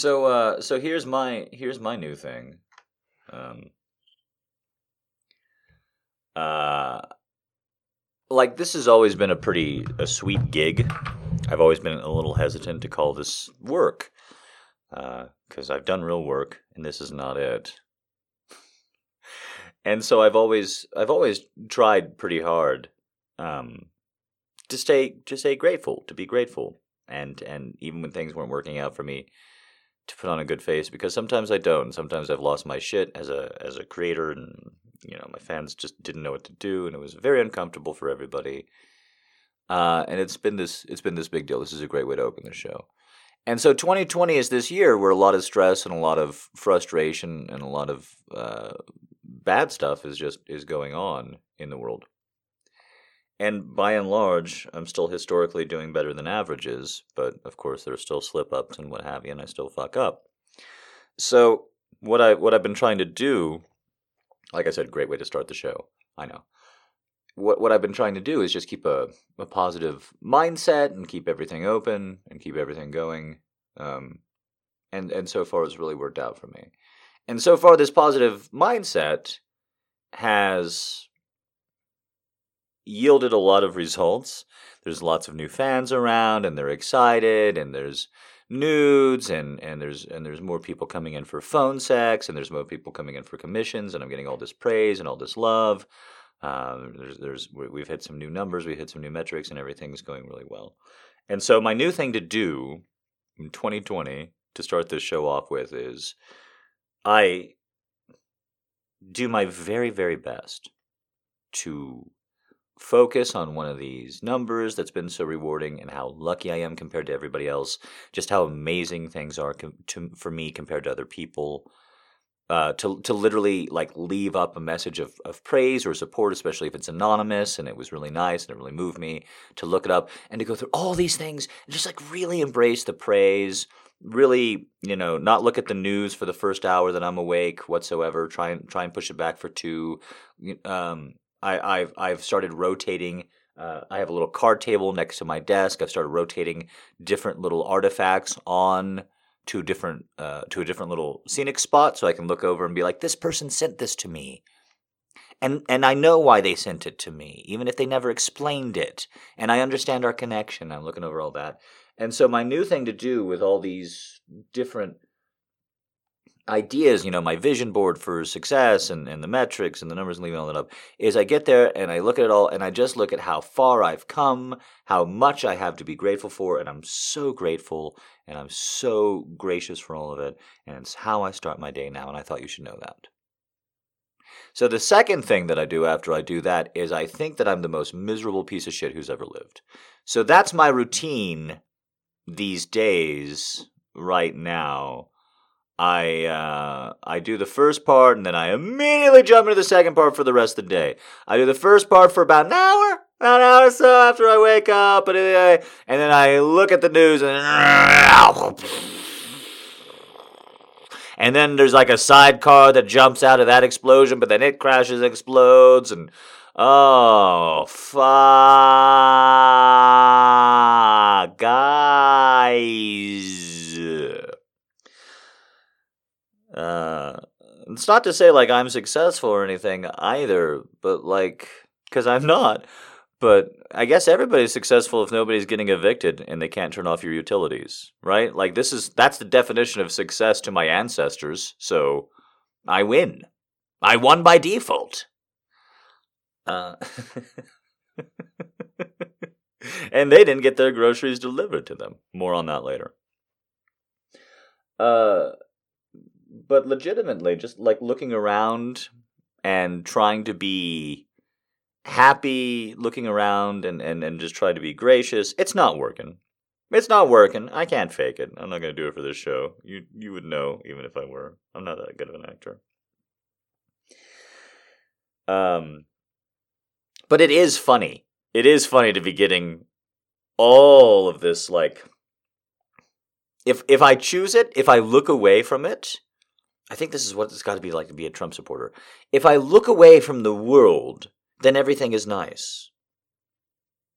So uh so here's my here's my new thing. Um uh like this has always been a pretty a sweet gig. I've always been a little hesitant to call this work. Uh cuz I've done real work and this is not it. and so I've always I've always tried pretty hard um to stay to stay grateful, to be grateful. And and even when things weren't working out for me, to put on a good face because sometimes I don't. Sometimes I've lost my shit as a as a creator, and you know my fans just didn't know what to do, and it was very uncomfortable for everybody. Uh, and it's been this it's been this big deal. This is a great way to open the show. And so 2020 is this year where a lot of stress and a lot of frustration and a lot of uh, bad stuff is just is going on in the world. And by and large, I'm still historically doing better than averages, but of course there are still slip ups and what have you, and I still fuck up. So what I what I've been trying to do, like I said, great way to start the show. I know. What what I've been trying to do is just keep a, a positive mindset and keep everything open and keep everything going. Um, and and so far it's really worked out for me. And so far this positive mindset has yielded a lot of results. There's lots of new fans around, and they're excited, and there's nudes, and and there's and there's more people coming in for phone sex, and there's more people coming in for commissions, and I'm getting all this praise and all this love. Um, there's there's we've hit some new numbers, we've hit some new metrics, and everything's going really well. And so my new thing to do in 2020 to start this show off with is I do my very very best to focus on one of these numbers that's been so rewarding and how lucky I am compared to everybody else, just how amazing things are com- to, for me compared to other people. Uh, to to literally like leave up a message of, of praise or support, especially if it's anonymous and it was really nice and it really moved me to look it up and to go through all these things and just like really embrace the praise, really you know not look at the news for the first hour that I'm awake whatsoever. Try and try and push it back for two. Um, I, have I've started rotating. Uh, I have a little card table next to my desk. I've started rotating different little artifacts on to different uh, to a different little scenic spot, so I can look over and be like, "This person sent this to me," and and I know why they sent it to me, even if they never explained it, and I understand our connection. I'm looking over all that, and so my new thing to do with all these different ideas, you know, my vision board for success and, and the metrics and the numbers and leaving all that up, is I get there and I look at it all and I just look at how far I've come, how much I have to be grateful for, and I'm so grateful and I'm so gracious for all of it. And it's how I start my day now, and I thought you should know that. So the second thing that I do after I do that is I think that I'm the most miserable piece of shit who's ever lived. So that's my routine these days right now I uh, I do the first part and then I immediately jump into the second part for the rest of the day. I do the first part for about an hour, about an hour or so after I wake up, and then I look at the news and and then there's like a sidecar that jumps out of that explosion, but then it crashes, explodes, and oh fuck, guys. Uh, it's not to say like I'm successful or anything either, but like, because I'm not. But I guess everybody's successful if nobody's getting evicted and they can't turn off your utilities, right? Like this is that's the definition of success to my ancestors. So I win. I won by default. Uh, and they didn't get their groceries delivered to them. More on that later. Uh but legitimately, just like looking around and trying to be happy, looking around and, and, and just try to be gracious, it's not working. It's not working. I can't fake it. I'm not going to do it for this show. You you would know even if I were. I'm not that good of an actor. Um but it is funny. It is funny to be getting all of this like if if I choose it, if I look away from it, I think this is what it's got to be like to be a Trump supporter. If I look away from the world, then everything is nice.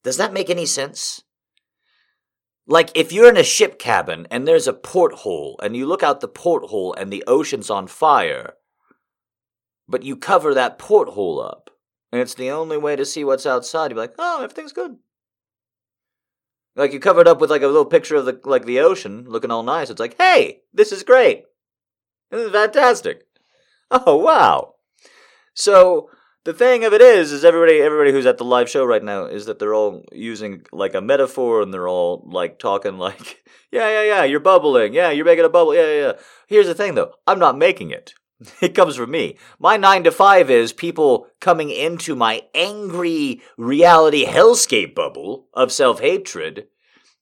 Does that make any sense? Like if you're in a ship cabin and there's a porthole and you look out the porthole and the ocean's on fire, but you cover that porthole up and it's the only way to see what's outside, you're like, oh, everything's good. Like you cover it up with like a little picture of the like the ocean looking all nice. It's like, hey, this is great. This is fantastic. Oh wow. So the thing of it is, is everybody everybody who's at the live show right now is that they're all using like a metaphor and they're all like talking like, yeah, yeah, yeah, you're bubbling, yeah, you're making a bubble, yeah, yeah. yeah. Here's the thing though, I'm not making it. It comes from me. My nine to five is people coming into my angry reality hellscape bubble of self hatred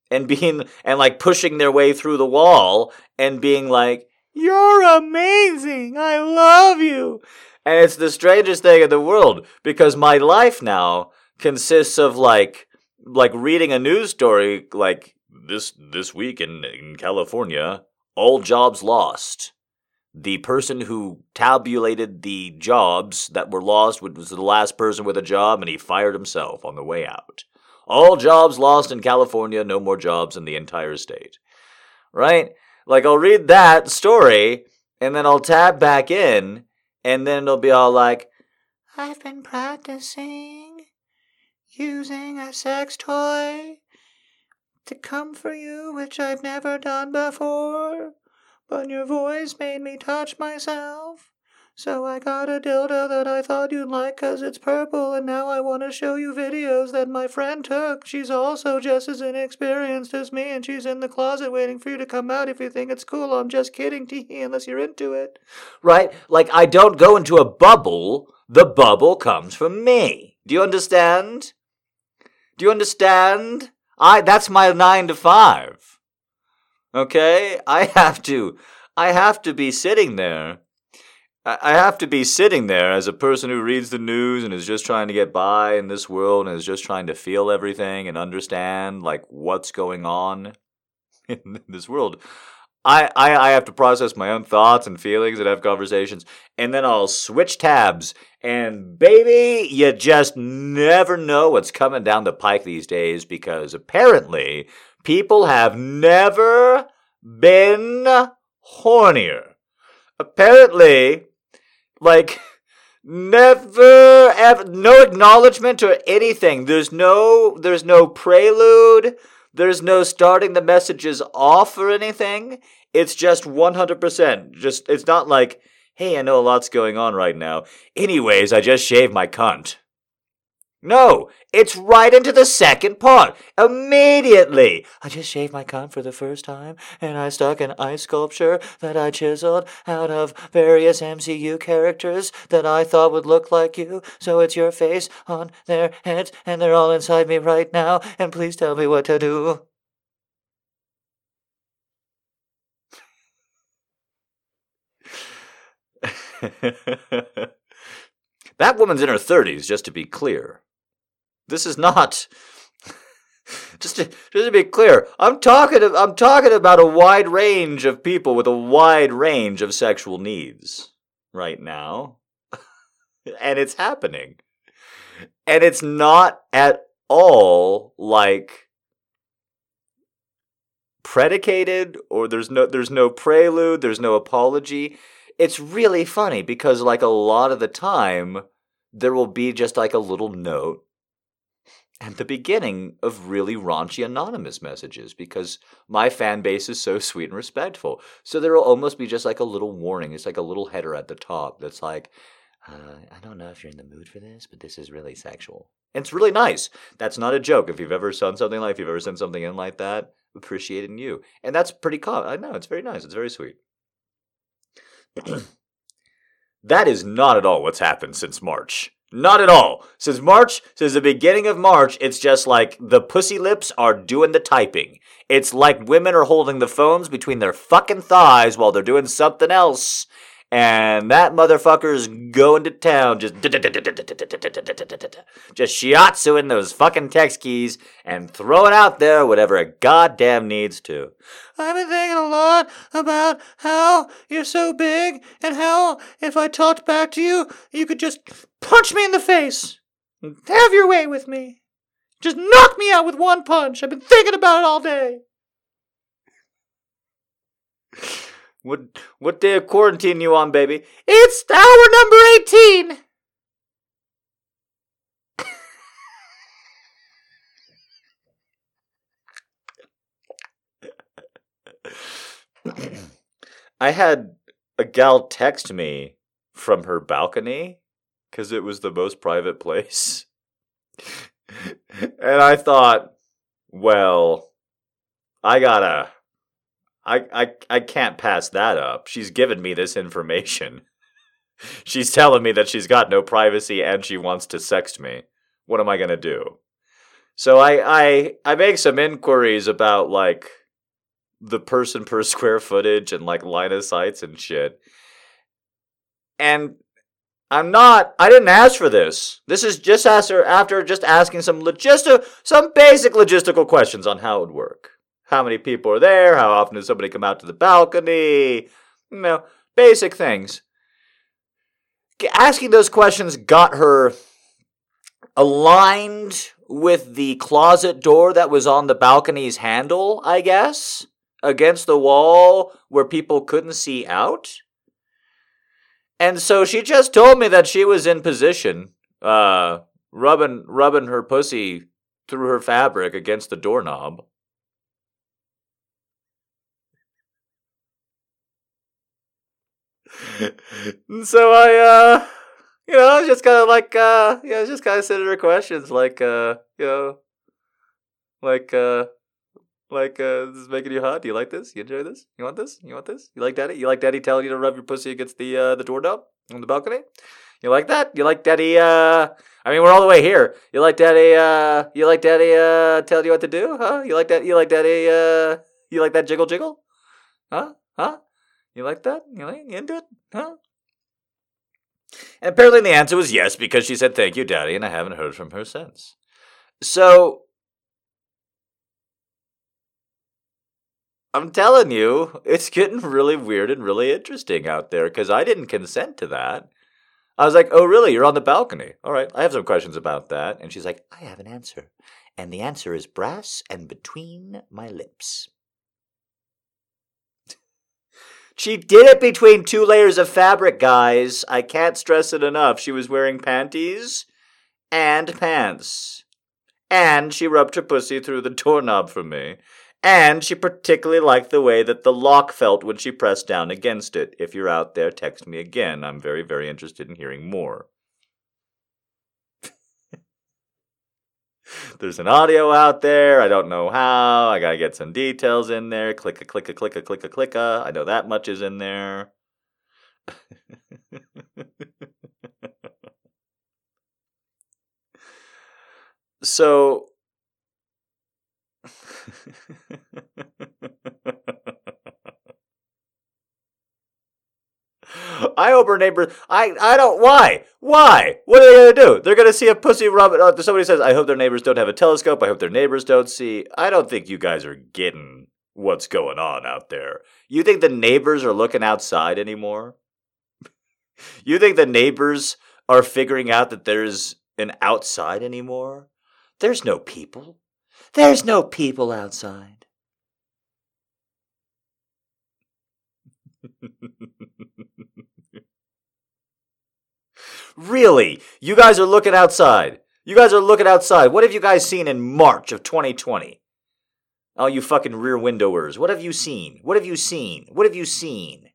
and being and like pushing their way through the wall and being like, You're amazing. I love you. And it's the strangest thing in the world because my life now consists of like like reading a news story like this this week in, in California, all jobs lost. The person who tabulated the jobs that were lost was the last person with a job and he fired himself on the way out. All jobs lost in California, no more jobs in the entire state. Right? Like I'll read that story and then I'll tab back in and then it'll be all like, I've been practicing using a sex toy to come for you, which I've never done before. But your voice made me touch myself. So I got a dildo that I thought you'd like 'cause it's purple, and now I want to show you videos that my friend took. She's also just as inexperienced as me, and she's in the closet waiting for you to come out if you think it's cool. I'm just kidding, tee unless you're into it. Right? Like, I don't go into a bubble. The bubble comes from me. Do you understand? Do you understand? I, that's my nine to five. Okay? I have to, I have to be sitting there I have to be sitting there as a person who reads the news and is just trying to get by in this world and is just trying to feel everything and understand like what's going on in this world. I, I, I have to process my own thoughts and feelings and have conversations, and then I'll switch tabs. And baby, you just never know what's coming down the pike these days because apparently people have never been hornier. Apparently, like, never ever no acknowledgement or anything. There's no there's no prelude. There's no starting the messages off or anything. It's just 100%. Just it's not like, "Hey, I know a lot's going on right now. Anyways, I just shaved my cunt." No, it's right into the second part. Immediately. I just shaved my cunt for the first time, and I stuck an ice sculpture that I chiseled out of various MCU characters that I thought would look like you. So it's your face on their heads, and they're all inside me right now, and please tell me what to do. that woman's in her 30s, just to be clear. This is not. just to, just to be clear, I'm talking. I'm talking about a wide range of people with a wide range of sexual needs right now, and it's happening, and it's not at all like predicated or there's no there's no prelude there's no apology it's really funny because like a lot of the time there will be just like a little note at the beginning of really raunchy anonymous messages because my fan base is so sweet and respectful. So there will almost be just like a little warning. It's like a little header at the top that's like, uh, I don't know if you're in the mood for this, but this is really sexual. And it's really nice. That's not a joke. If you've ever done something like, if you've ever sent something in like that, appreciating you. And that's pretty common. I know, it's very nice. It's very sweet. that is not at all what's happened since March. Not at all. Since March, since the beginning of March, it's just like the pussy lips are doing the typing. It's like women are holding the phones between their fucking thighs while they're doing something else and that motherfucker's going to town, just just shiatsuing those fucking text keys and throwing out there whatever it goddamn needs to. I've been thinking a lot about how you're so big and how if I talked back to you, you could just Punch me in the face. Have your way with me. Just knock me out with one punch. I've been thinking about it all day. What what day of quarantine you on, baby? It's hour number eighteen. I had a gal text me from her balcony because it was the most private place. and I thought, well, I gotta, I, I, I can't pass that up. She's given me this information. she's telling me that she's got no privacy and she wants to sext me. What am I gonna do? So I, I, I make some inquiries about like the person per square footage and like line of sights and shit. And I'm not I didn't ask for this. This is just after after just asking some logistic some basic logistical questions on how it would work. How many people are there? How often does somebody come out to the balcony? You know, basic things. Asking those questions got her aligned with the closet door that was on the balcony's handle, I guess against the wall where people couldn't see out. And so she just told me that she was in position, uh, rubbing rubbing her pussy through her fabric against the doorknob. so I, uh, you know, I just kind of like, uh, yeah, I just kind of sending her questions like, uh, you know, like, uh, like, uh, this is making you hot. Do you like this? You enjoy this? You want this? You want this? You like daddy? You like daddy telling you to rub your pussy against the uh, the doorknob on the balcony? You like that? You like daddy? Uh, I mean, we're all the way here. You like daddy? Uh, you like daddy? Uh, telling you what to do? Huh? You like that? You like daddy? Uh, you like that jiggle jiggle? Huh? Huh? You like that? You like you into it? Huh? And apparently the answer was yes because she said thank you, daddy, and I haven't heard from her since. So I'm telling you, it's getting really weird and really interesting out there because I didn't consent to that. I was like, oh, really? You're on the balcony. All right, I have some questions about that. And she's like, I have an answer. And the answer is brass and between my lips. she did it between two layers of fabric, guys. I can't stress it enough. She was wearing panties and pants. And she rubbed her pussy through the doorknob for me. And she particularly liked the way that the lock felt when she pressed down against it. If you're out there, text me again. I'm very, very interested in hearing more. There's an audio out there. I don't know how. I gotta get some details in there. Click a click a click a click a click a. I know that much is in there. so I hope her neighbors. I I don't. Why? Why? What are they gonna do? They're gonna see a pussy rub. Uh, somebody says, "I hope their neighbors don't have a telescope. I hope their neighbors don't see." I don't think you guys are getting what's going on out there. You think the neighbors are looking outside anymore? you think the neighbors are figuring out that there's an outside anymore? There's no people. There's no people outside. really? You guys are looking outside. You guys are looking outside. What have you guys seen in March of 2020? Oh, you fucking rear windowers. What have you seen? What have you seen? What have you seen?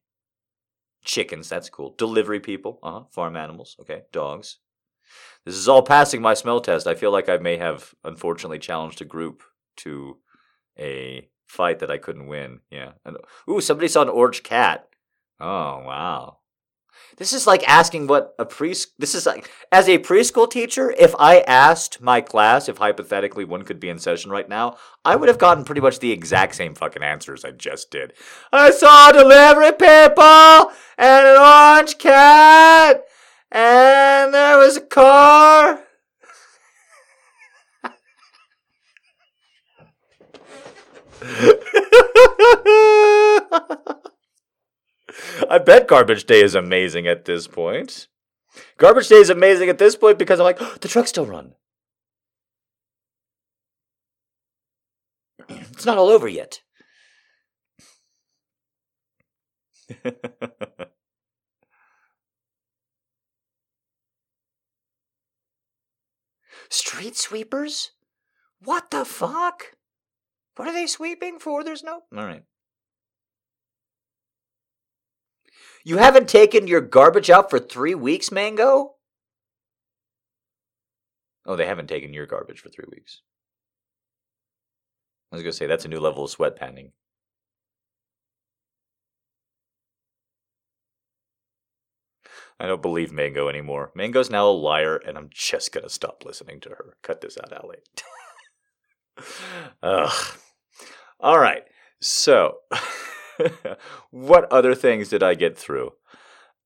Chickens, that's cool. Delivery people, uh huh. Farm animals, okay. Dogs. This is all passing my smell test. I feel like I may have unfortunately challenged a group to a fight that I couldn't win. Yeah. And, ooh, somebody saw an orange cat. Oh wow. This is like asking what a pre. This is like as a preschool teacher. If I asked my class if hypothetically one could be in session right now, I would have gotten pretty much the exact same fucking answers I just did. I saw delivery people and an orange cat and there was a car. I bet Garbage Day is amazing at this point. Garbage Day is amazing at this point because I'm like, oh, the trucks still run. It's not all over yet. Street sweepers? What the fuck? What are they sweeping for? There's no. All right. You haven't taken your garbage out for three weeks, Mango? Oh, they haven't taken your garbage for three weeks. I was going to say, that's a new level of sweat panning. I don't believe Mango anymore. Mango's now a liar, and I'm just gonna stop listening to her. Cut this out, Allie. Ugh. All right. So, what other things did I get through?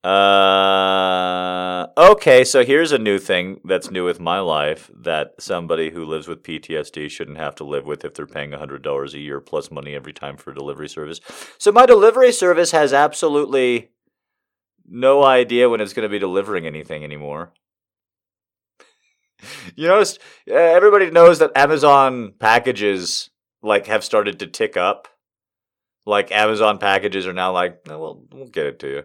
Uh, okay, so here's a new thing that's new with my life that somebody who lives with PTSD shouldn't have to live with if they're paying $100 a year plus money every time for delivery service. So my delivery service has absolutely no idea when it's going to be delivering anything anymore. you notice uh, everybody knows that Amazon packages like have started to tick up. Like Amazon packages are now like, oh, well, we'll get it to you.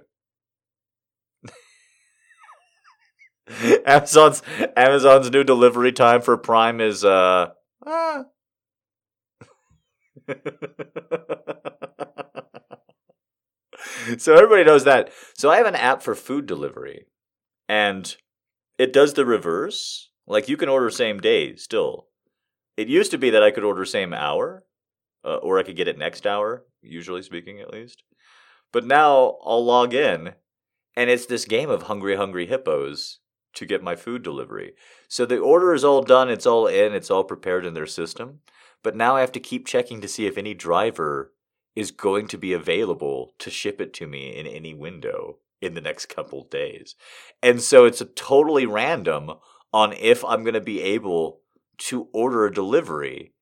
Amazon's Amazon's new delivery time for Prime is uh ah. so everybody knows that. So I have an app for food delivery, and it does the reverse. Like you can order same day still. It used to be that I could order same hour, uh, or I could get it next hour. Usually speaking, at least. But now I'll log in, and it's this game of hungry, hungry hippos to get my food delivery. So the order is all done, it's all in, it's all prepared in their system. But now I have to keep checking to see if any driver is going to be available to ship it to me in any window in the next couple days. And so it's a totally random on if I'm going to be able to order a delivery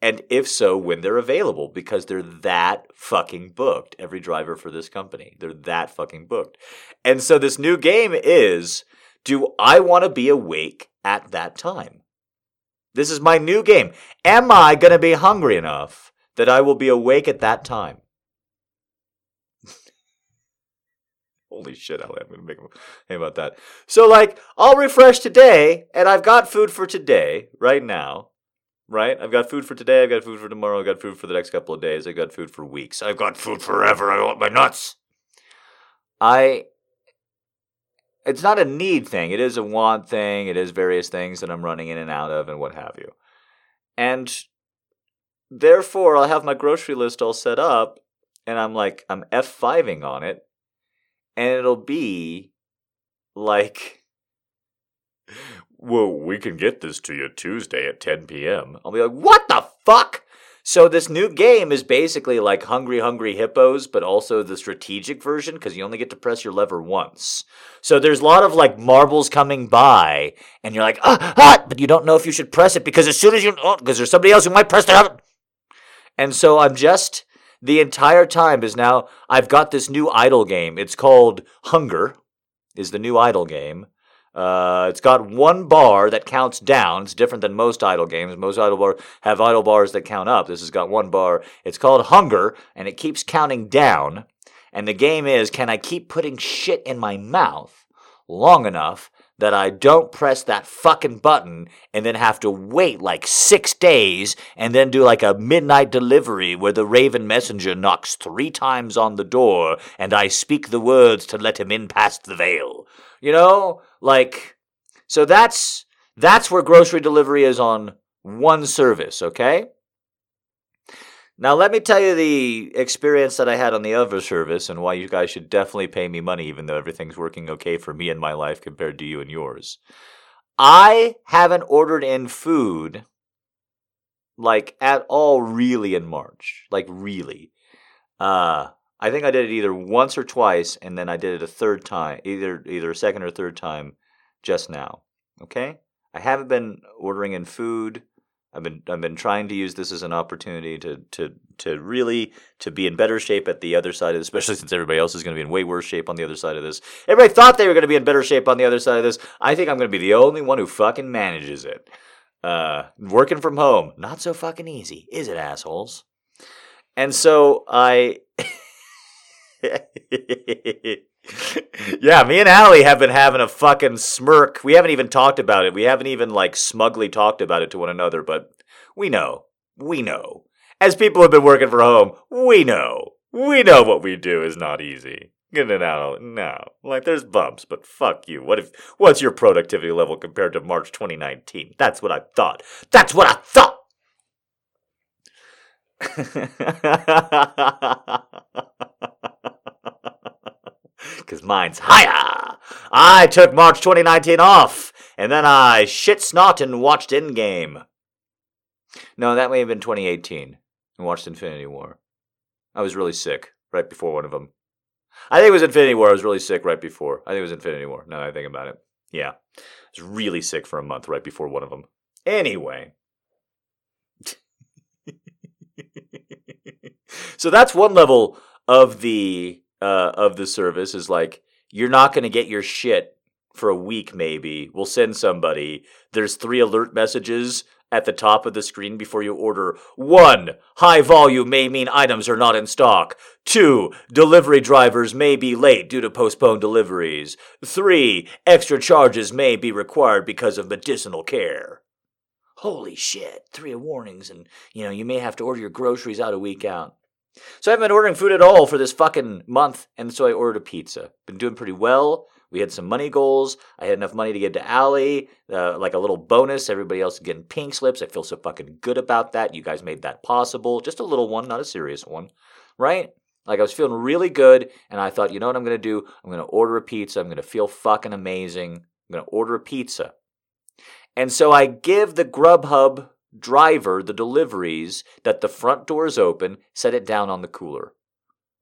and if so when they're available because they're that fucking booked. Every driver for this company they're that fucking booked. And so this new game is do i want to be awake at that time? This is my new game. Am i going to be hungry enough that I will be awake at that time. Holy shit, I'm going to make a Hey, about that. So, like, I'll refresh today, and I've got food for today, right now. Right? I've got food for today, I've got food for tomorrow, I've got food for the next couple of days, I've got food for weeks, I've got food forever, I want my nuts. I. It's not a need thing, it is a want thing, it is various things that I'm running in and out of, and what have you. And Therefore, I'll have my grocery list all set up, and I'm like, I'm F5ing on it, and it'll be like, well, we can get this to you Tuesday at 10 p.m. I'll be like, what the fuck? So this new game is basically like Hungry Hungry Hippos, but also the strategic version because you only get to press your lever once. So there's a lot of like marbles coming by, and you're like, ah, ah, but you don't know if you should press it because as soon as you, oh, because there's somebody else who might press it. And so I'm just the entire time is now I've got this new idle game. It's called Hunger, is the new idle game. Uh, it's got one bar that counts down. It's different than most idle games. Most idle bars have idle bars that count up. This has got one bar. It's called Hunger, and it keeps counting down. And the game is can I keep putting shit in my mouth long enough that I don't press that fucking button and then have to wait like six days and then do like a midnight delivery where the Raven messenger knocks three times on the door and I speak the words to let him in past the veil. You know? Like, so that's, that's where grocery delivery is on one service, okay? Now, let me tell you the experience that I had on the other service and why you guys should definitely pay me money, even though everything's working okay for me and my life compared to you and yours. I haven't ordered in food like at all really in March. Like really. Uh I think I did it either once or twice and then I did it a third time, either either a second or third time just now. Okay? I haven't been ordering in food I've been I've been trying to use this as an opportunity to to to really to be in better shape at the other side of this, especially since everybody else is going to be in way worse shape on the other side of this. Everybody thought they were going to be in better shape on the other side of this. I think I'm going to be the only one who fucking manages it. Uh, working from home, not so fucking easy, is it, assholes? And so I. yeah, me and Allie have been having a fucking smirk. We haven't even talked about it. We haven't even like smugly talked about it to one another, but we know. We know. As people have been working from home, we know. We know what we do is not easy. Getting it out, no. Like there's bumps, but fuck you. What if? What's your productivity level compared to March 2019? That's what I thought. That's what I thought. Because mine's higher. I took March 2019 off, and then I shit snot and watched Endgame. No, that may have been 2018 and watched Infinity War. I was really sick right before one of them. I think it was Infinity War. I was really sick right before. I think it was Infinity War. Now I think about it. Yeah. I was really sick for a month right before one of them. Anyway. so that's one level of the uh, of the service is like you're not going to get your shit for a week maybe we'll send somebody there's three alert messages at the top of the screen before you order. One, high volume may mean items are not in stock. Two, delivery drivers may be late due to postponed deliveries. Three, extra charges may be required because of medicinal care. Holy shit, three warnings, and you know, you may have to order your groceries out a week out. So I haven't been ordering food at all for this fucking month, and so I ordered a pizza. Been doing pretty well. We had some money goals. I had enough money to give to Allie, uh, like a little bonus. Everybody else getting pink slips. I feel so fucking good about that. You guys made that possible. Just a little one, not a serious one, right? Like I was feeling really good, and I thought, you know what I'm gonna do? I'm gonna order a pizza. I'm gonna feel fucking amazing. I'm gonna order a pizza. And so I give the Grubhub driver the deliveries that the front door is open, set it down on the cooler,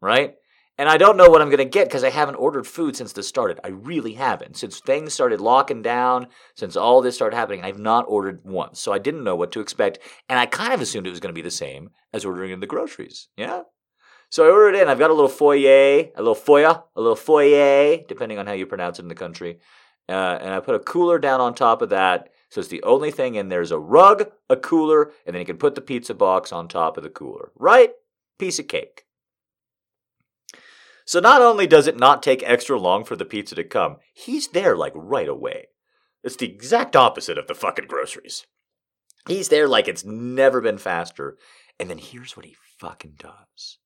right? And I don't know what I'm going to get because I haven't ordered food since this started. I really haven't. Since things started locking down, since all this started happening, I've not ordered once. So I didn't know what to expect. And I kind of assumed it was going to be the same as ordering in the groceries. Yeah? So I ordered in. I've got a little foyer, a little foyer, a little foyer, depending on how you pronounce it in the country. Uh, and I put a cooler down on top of that. So it's the only thing in there's a rug, a cooler, and then you can put the pizza box on top of the cooler. Right? Piece of cake. So not only does it not take extra long for the pizza to come, he's there like right away. It's the exact opposite of the fucking groceries. He's there like it's never been faster. And then here's what he fucking does.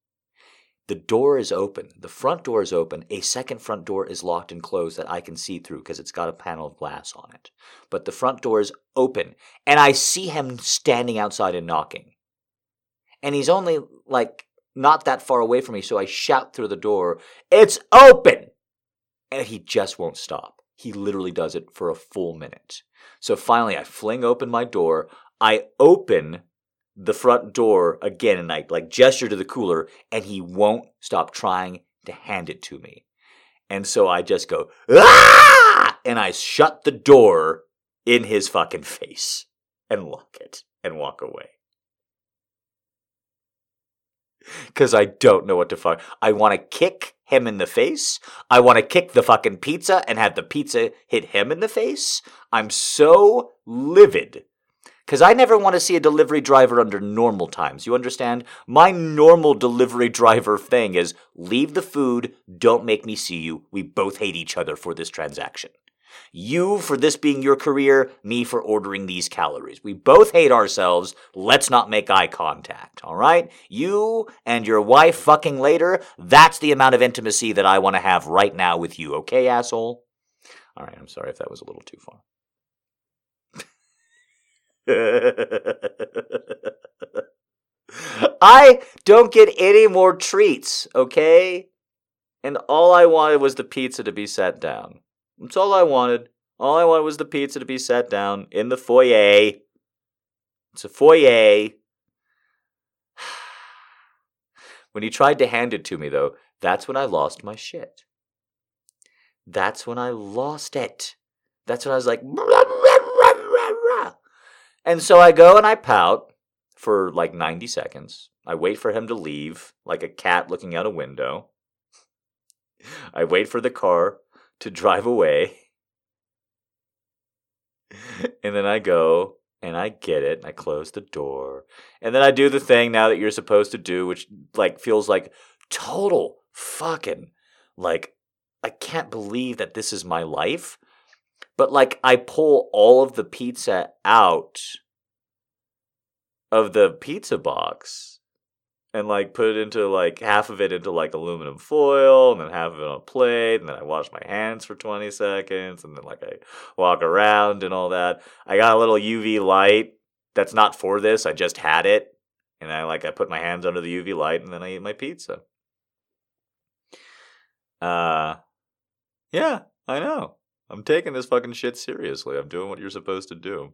The door is open. The front door is open. A second front door is locked and closed that I can see through because it's got a panel of glass on it. But the front door is open. And I see him standing outside and knocking. And he's only like not that far away from me, so I shout through the door, It's open! And he just won't stop. He literally does it for a full minute. So finally, I fling open my door. I open the front door again and I like gesture to the cooler, and he won't stop trying to hand it to me. And so I just go, ah! And I shut the door in his fucking face and lock it and walk away because I don't know what to fuck. I want to kick him in the face. I want to kick the fucking pizza and have the pizza hit him in the face. I'm so livid. Because I never want to see a delivery driver under normal times. You understand? My normal delivery driver thing is leave the food, don't make me see you. We both hate each other for this transaction. You for this being your career, me for ordering these calories. We both hate ourselves. Let's not make eye contact, all right? You and your wife fucking later, that's the amount of intimacy that I want to have right now with you, okay, asshole? All right, I'm sorry if that was a little too far. I don't get any more treats, okay? And all I wanted was the pizza to be set down. That's all I wanted. All I wanted was the pizza to be set down in the foyer. It's a foyer. when he tried to hand it to me, though, that's when I lost my shit. That's when I lost it. That's when I was like, and so I go and I pout for like 90 seconds. I wait for him to leave like a cat looking out a window. I wait for the car to drive away. and then I go and I get it. And I close the door. And then I do the thing now that you're supposed to do, which like feels like total fucking like I can't believe that this is my life. But like I pull all of the pizza out of the pizza box and like put it into like half of it into like aluminum foil and then half of it on a plate and then I wash my hands for 20 seconds and then like I walk around and all that. I got a little UV light that's not for this. I just had it and I like I put my hands under the UV light and then I eat my pizza. Uh yeah, I know. I'm taking this fucking shit seriously. I'm doing what you're supposed to do.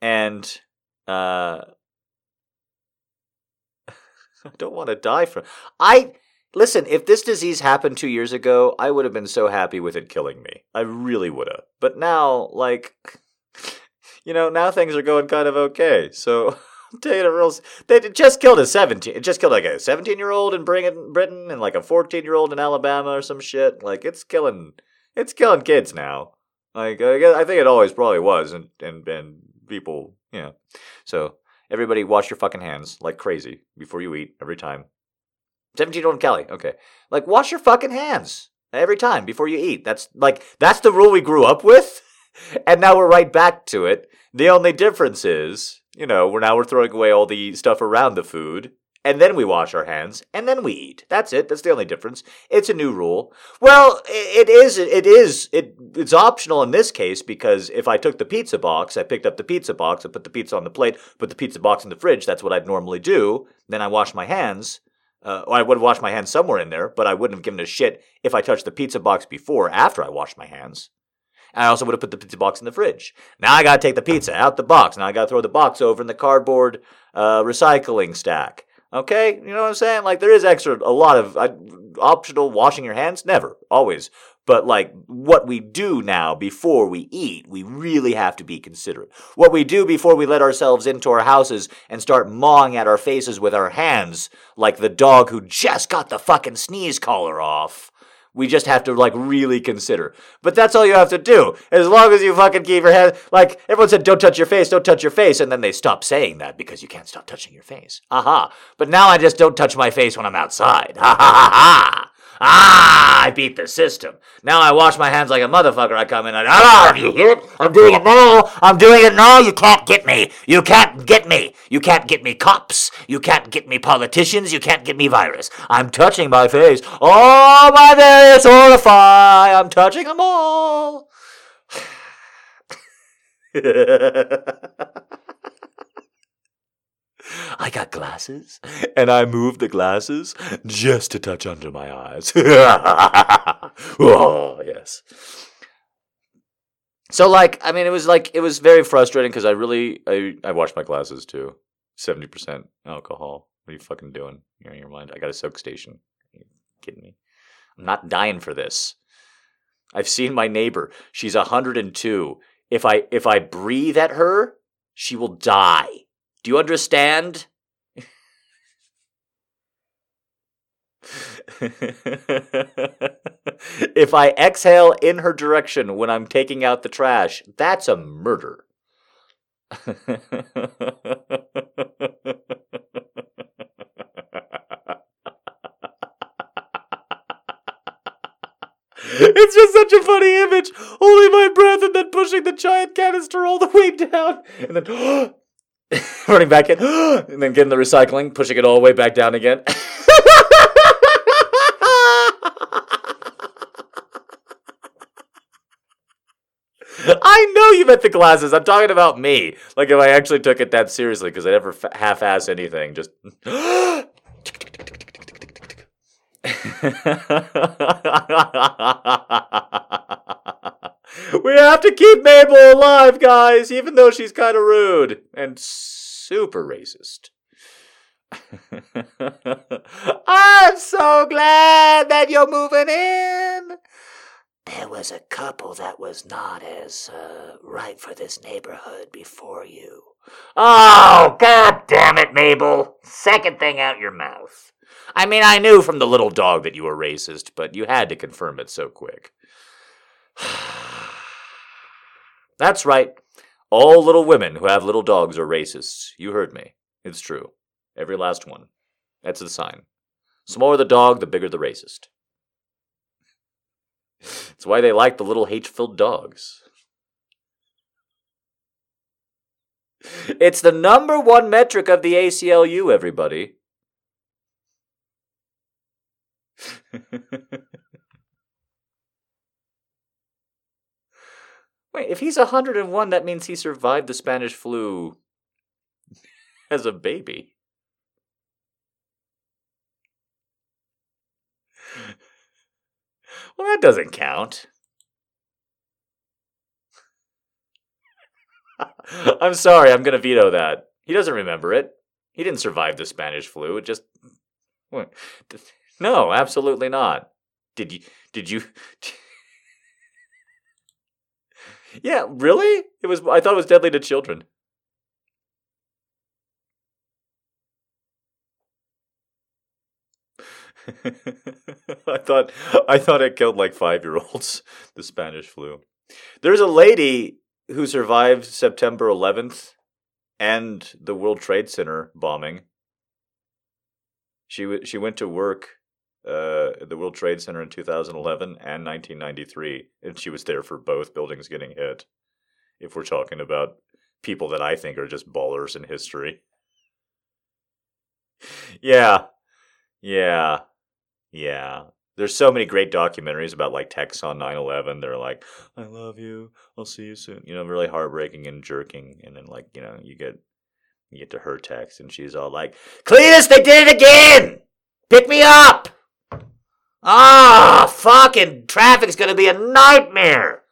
And uh I don't want to die from I listen, if this disease happened 2 years ago, I would have been so happy with it killing me. I really would have. But now like you know, now things are going kind of okay. So taking it real. They just killed a seventeen. It just killed like a seventeen-year-old in Britain and like a fourteen-year-old in Alabama or some shit. Like it's killing. It's killing kids now. Like I think it always probably was, and and and people, know. So everybody, wash your fucking hands like crazy before you eat every time. Seventeen-year-old Kelly. Okay, like wash your fucking hands every time before you eat. That's like that's the rule we grew up with, and now we're right back to it. The only difference is you know, we're now we're throwing away all the stuff around the food, and then we wash our hands, and then we eat. That's it. That's the only difference. It's a new rule. Well, it is. It is. It it's optional in this case because if I took the pizza box, I picked up the pizza box, I put the pizza on the plate, put the pizza box in the fridge. That's what I'd normally do. Then I wash my hands. Uh, I would wash my hands somewhere in there, but I wouldn't have given a shit if I touched the pizza box before after I washed my hands. I also would have put the pizza box in the fridge. Now I got to take the pizza out the box. Now I got to throw the box over in the cardboard uh, recycling stack. Okay, you know what I'm saying? Like there is extra, a lot of uh, optional washing your hands. Never, always. But like what we do now before we eat, we really have to be considerate. What we do before we let ourselves into our houses and start mawing at our faces with our hands, like the dog who just got the fucking sneeze collar off. We just have to like really consider. But that's all you have to do. As long as you fucking keep your head like everyone said, don't touch your face, don't touch your face, and then they stop saying that because you can't stop touching your face. Aha. But now I just don't touch my face when I'm outside. Ha ha ha ha. Ah, I beat the system. Now I wash my hands like a motherfucker. I come in and ah, you hear it? I'm doing it now. I'm doing it now. You can't get me. You can't get me. You can't get me cops. You can't get me politicians. You can't get me virus. I'm touching my face. Oh, my various orify. I'm touching them all. I got glasses, and I moved the glasses just to touch under my eyes. oh, yes. So, like, I mean, it was like, it was very frustrating because I really, I, I washed my glasses too. 70% alcohol. What are you fucking doing? You're in your mind. I got a soak station. Are you kidding me? I'm not dying for this. I've seen my neighbor. She's 102. If I if I breathe at her, she will die. Do you understand? if I exhale in her direction when I'm taking out the trash, that's a murder. It's just such a funny image. Holding my breath and then pushing the giant canister all the way down. And then running back in, and then getting the recycling, pushing it all the way back down again. I know you meant the glasses. I'm talking about me. Like if I actually took it that seriously, because I never f- half-ass anything. Just. we have to keep Mabel alive, guys, even though she's kind of rude and super racist. I'm so glad that you're moving in. There was a couple that was not as uh, right for this neighborhood before you. Oh, god damn it, Mabel. Second thing out your mouth. I mean, I knew from the little dog that you were racist, but you had to confirm it so quick. That's right. All little women who have little dogs are racists. You heard me. It's true. Every last one. That's the sign. Smaller the dog, the bigger the racist. It's why they like the little hate filled dogs. It's the number one metric of the ACLU, everybody. Wait, if he's 101, that means he survived the Spanish flu as a baby. Well, that doesn't count. I'm sorry, I'm going to veto that. He doesn't remember it. He didn't survive the Spanish flu. It just. No, absolutely not. Did you. Did you. Yeah, really? It was. I thought it was deadly to children. I thought I thought it killed like five year olds. The Spanish flu. There's a lady who survived September 11th and the World Trade Center bombing. She w- she went to work uh, the World Trade Center in 2011 and 1993, and she was there for both buildings getting hit. If we're talking about people that I think are just ballers in history. yeah, yeah, yeah. There's so many great documentaries about like texts on 9/11. They're like, "I love you. I'll see you soon." You know, really heartbreaking and jerking. And then like, you know, you get you get to her text and she's all like, "Cletus, they did it again. Pick me up." Ah, oh, fucking traffic's gonna be a nightmare.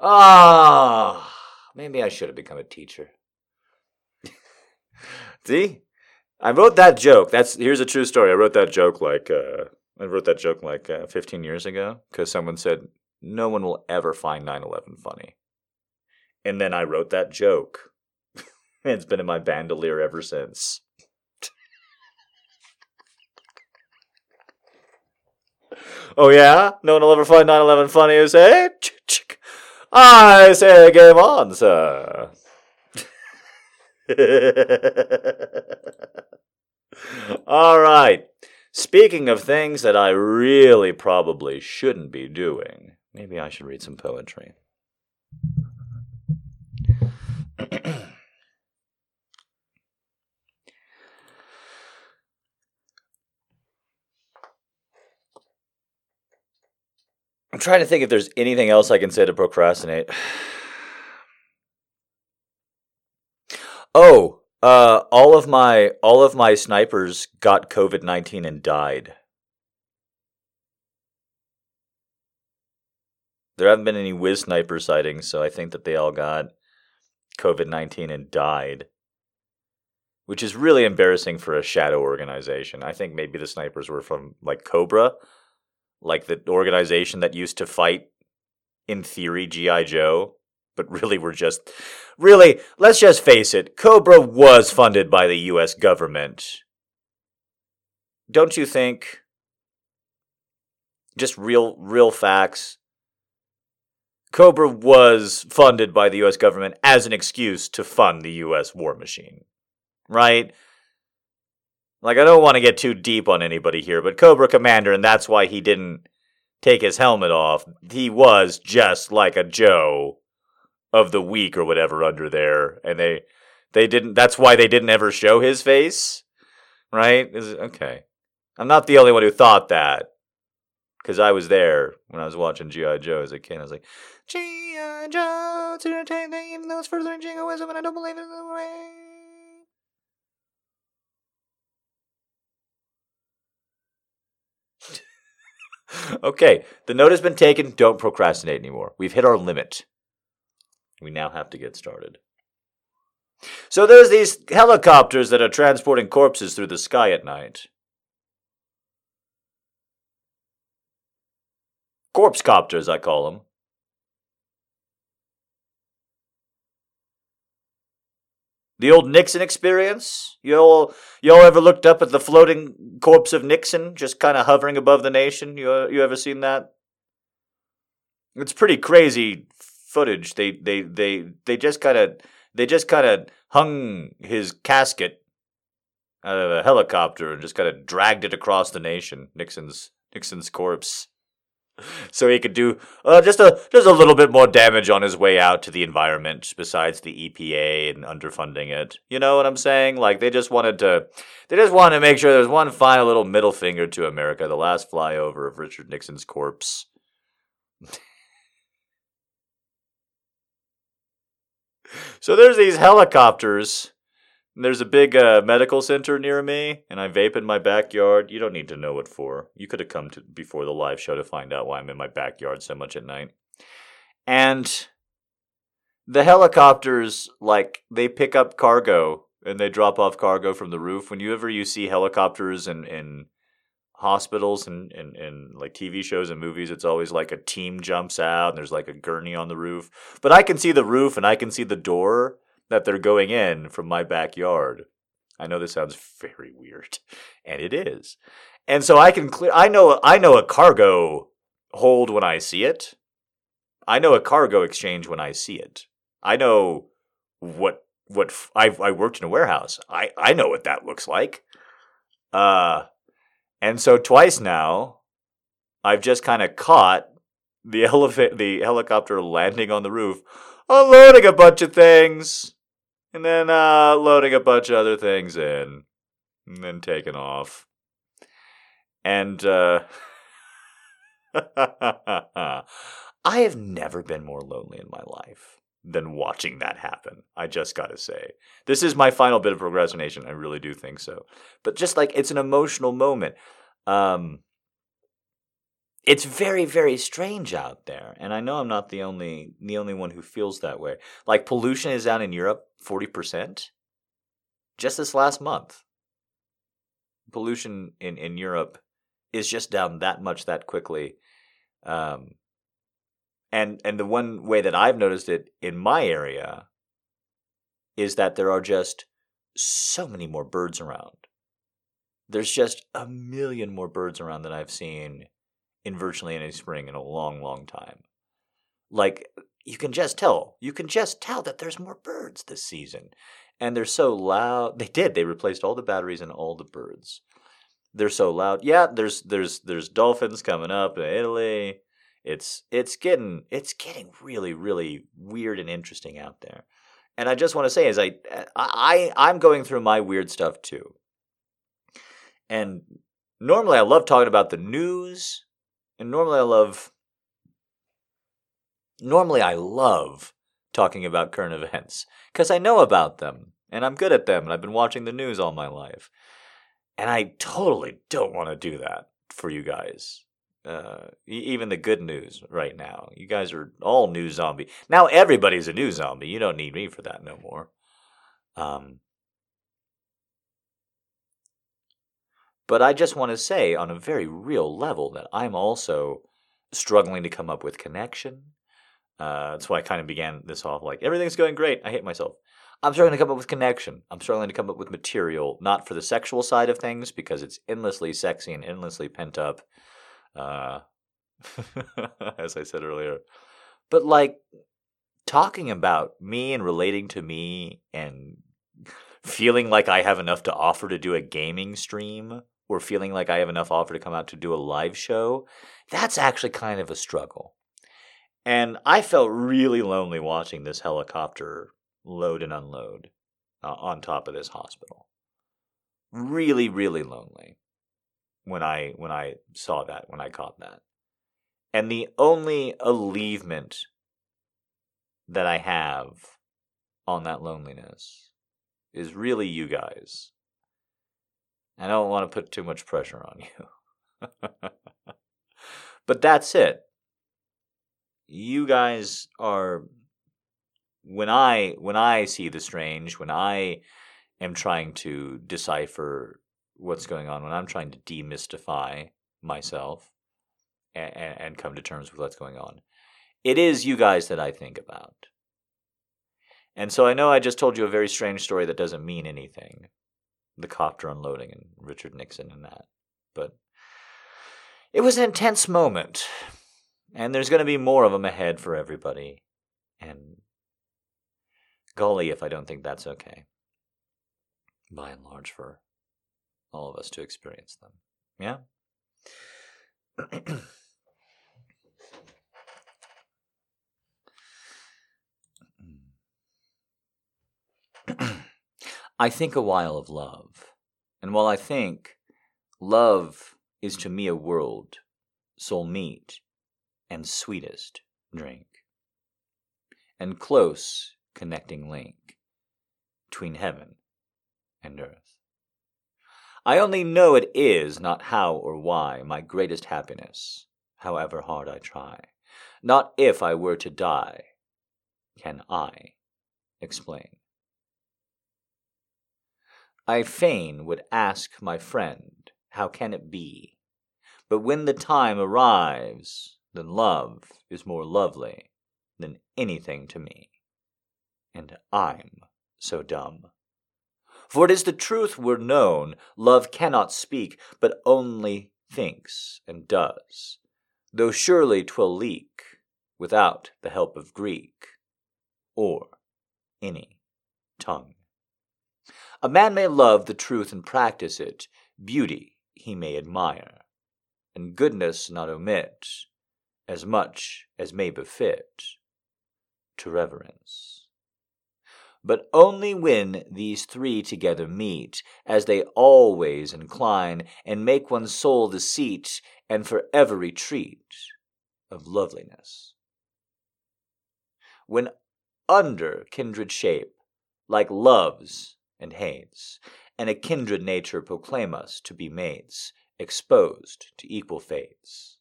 Ah, oh, maybe I should have become a teacher. See, I wrote that joke. That's here's a true story. I wrote that joke like uh, I wrote that joke like uh, 15 years ago because someone said no one will ever find 9/11 funny, and then I wrote that joke. it's been in my bandolier ever since. Oh yeah, no one will ever find 9/11 funny. You say? I say, game on, sir. All right. Speaking of things that I really probably shouldn't be doing, maybe I should read some poetry. I'm trying to think if there's anything else I can say to procrastinate. Oh, uh, all of my all of my snipers got COVID nineteen and died. There haven't been any whiz sniper sightings, so I think that they all got COVID nineteen and died, which is really embarrassing for a shadow organization. I think maybe the snipers were from like Cobra, like the organization that used to fight, in theory, GI Joe but really we're just really let's just face it cobra was funded by the US government. Don't you think just real real facts cobra was funded by the US government as an excuse to fund the US war machine right like I don't want to get too deep on anybody here but cobra commander and that's why he didn't take his helmet off he was just like a joe of the week or whatever under there, and they they didn't. That's why they didn't ever show his face, right? Is okay. I'm not the only one who thought that because I was there when I was watching GI Joe as a kid. I was like, GI Joe, it's entertaining, even though it's further in jingoism, and I don't believe it in the way. Okay, the note has been taken. Don't procrastinate anymore. We've hit our limit. We now have to get started. So there's these helicopters that are transporting corpses through the sky at night. Corpse copters, I call them. The old Nixon experience? You all, you all ever looked up at the floating corpse of Nixon just kind of hovering above the nation? You, you ever seen that? It's pretty crazy footage. They they they they just kind of they just kind of hung his casket out of a helicopter and just kind of dragged it across the nation. Nixon's Nixon's corpse so he could do uh, just a just a little bit more damage on his way out to the environment besides the EPA and underfunding it. You know what I'm saying? Like they just wanted to they just wanted to make sure there's one final little middle finger to America, the last flyover of Richard Nixon's corpse. so there's these helicopters there's a big uh, medical center near me, and I vape in my backyard. You don't need to know what for. You could have come to before the live show to find out why I'm in my backyard so much at night. And the helicopters, like, they pick up cargo and they drop off cargo from the roof. Whenever you see helicopters in, in hospitals and, and, and like TV shows and movies, it's always like a team jumps out and there's like a gurney on the roof. But I can see the roof and I can see the door that they're going in from my backyard. I know this sounds very weird, and it is. And so I can clear. I know. I know a cargo hold when I see it. I know a cargo exchange when I see it. I know what what I I worked in a warehouse. I I know what that looks like. Uh, and so twice now, I've just kind of caught the elephant, the helicopter landing on the roof, unloading a bunch of things and then uh, loading a bunch of other things in, and then taking off. And uh, I have never been more lonely in my life than watching that happen. I just got to say. This is my final bit of procrastination. I really do think so. But just like it's an emotional moment. Um, it's very very strange out there and i know i'm not the only the only one who feels that way. Like pollution is down in europe 40% just this last month. Pollution in in europe is just down that much that quickly um and and the one way that i've noticed it in my area is that there are just so many more birds around. There's just a million more birds around than i've seen in virtually any spring in a long, long time. Like you can just tell, you can just tell that there's more birds this season, and they're so loud. They did. They replaced all the batteries and all the birds. They're so loud. Yeah, there's there's there's dolphins coming up in Italy. It's it's getting it's getting really really weird and interesting out there. And I just want to say, as I I I'm going through my weird stuff too. And normally I love talking about the news and normally I love normally I love talking about current events because I know about them and I'm good at them and I've been watching the news all my life. And I totally don't want to do that for you guys. Uh, even the good news right now. You guys are all news zombie. Now everybody's a news zombie. You don't need me for that no more. Um, But I just want to say on a very real level that I'm also struggling to come up with connection. Uh, that's why I kind of began this off like everything's going great. I hate myself. I'm struggling to come up with connection. I'm struggling to come up with material, not for the sexual side of things because it's endlessly sexy and endlessly pent up. Uh, as I said earlier, but like talking about me and relating to me and feeling like I have enough to offer to do a gaming stream or feeling like I have enough offer to come out to do a live show, that's actually kind of a struggle. And I felt really lonely watching this helicopter load and unload uh, on top of this hospital. Really, really lonely when I when I saw that, when I caught that. And the only alleviation that I have on that loneliness is really you guys. I don't want to put too much pressure on you. but that's it. You guys are when I when I see the strange, when I am trying to decipher what's going on, when I'm trying to demystify myself and, and come to terms with what's going on, it is you guys that I think about. And so I know I just told you a very strange story that doesn't mean anything the copter unloading and Richard Nixon and that. But it was an intense moment. And there's going to be more of them ahead for everybody. And golly, if I don't think that's okay. By and large, for all of us to experience them. Yeah? I think a while of love. And while I think, love is to me a world, soul meet, and sweetest drink, and close connecting link between heaven and earth. I only know it is, not how or why, my greatest happiness, however hard I try. Not if I were to die, can I explain. I fain would ask my friend, how can it be? But when the time arrives, then love is more lovely than anything to me. And I'm so dumb. For it is the truth were known, love cannot speak, but only thinks and does, though surely 'twill leak without the help of Greek or any tongue. A man may love the truth and practice it, beauty he may admire, and goodness not omit, as much as may befit to reverence. But only when these three together meet, as they always incline, and make one's soul the seat and forever retreat of loveliness. When under kindred shape, like love's and hates, and a kindred nature proclaim us to be mates, exposed to equal fates,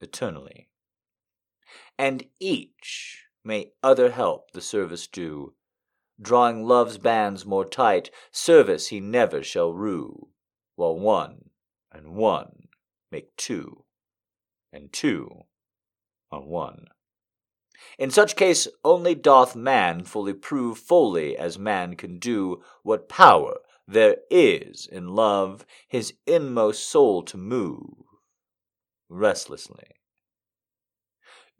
eternally. And each may other help the service do, drawing love's bands more tight, service he never shall rue, while one and one make two, and two are one. In such case only doth man fully prove fully as man can do what power there is in love his inmost soul to move restlessly.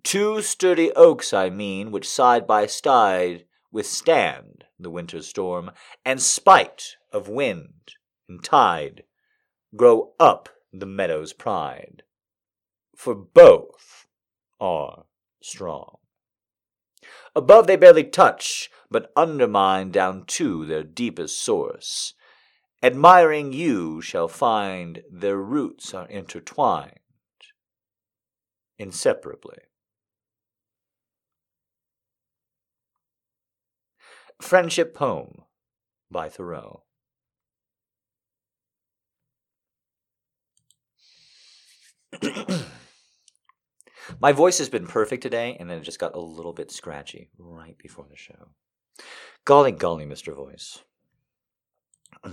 Two sturdy oaks I mean, which side by side withstand the winter storm, and spite of wind and tide, grow up the meadow's pride. For both are strong. Above they barely touch, but undermine down to their deepest source. Admiring you shall find their roots are intertwined inseparably. Friendship Poem by Thoreau. My voice has been perfect today, and then it just got a little bit scratchy right before the show. Golly, golly, Mr. Voice.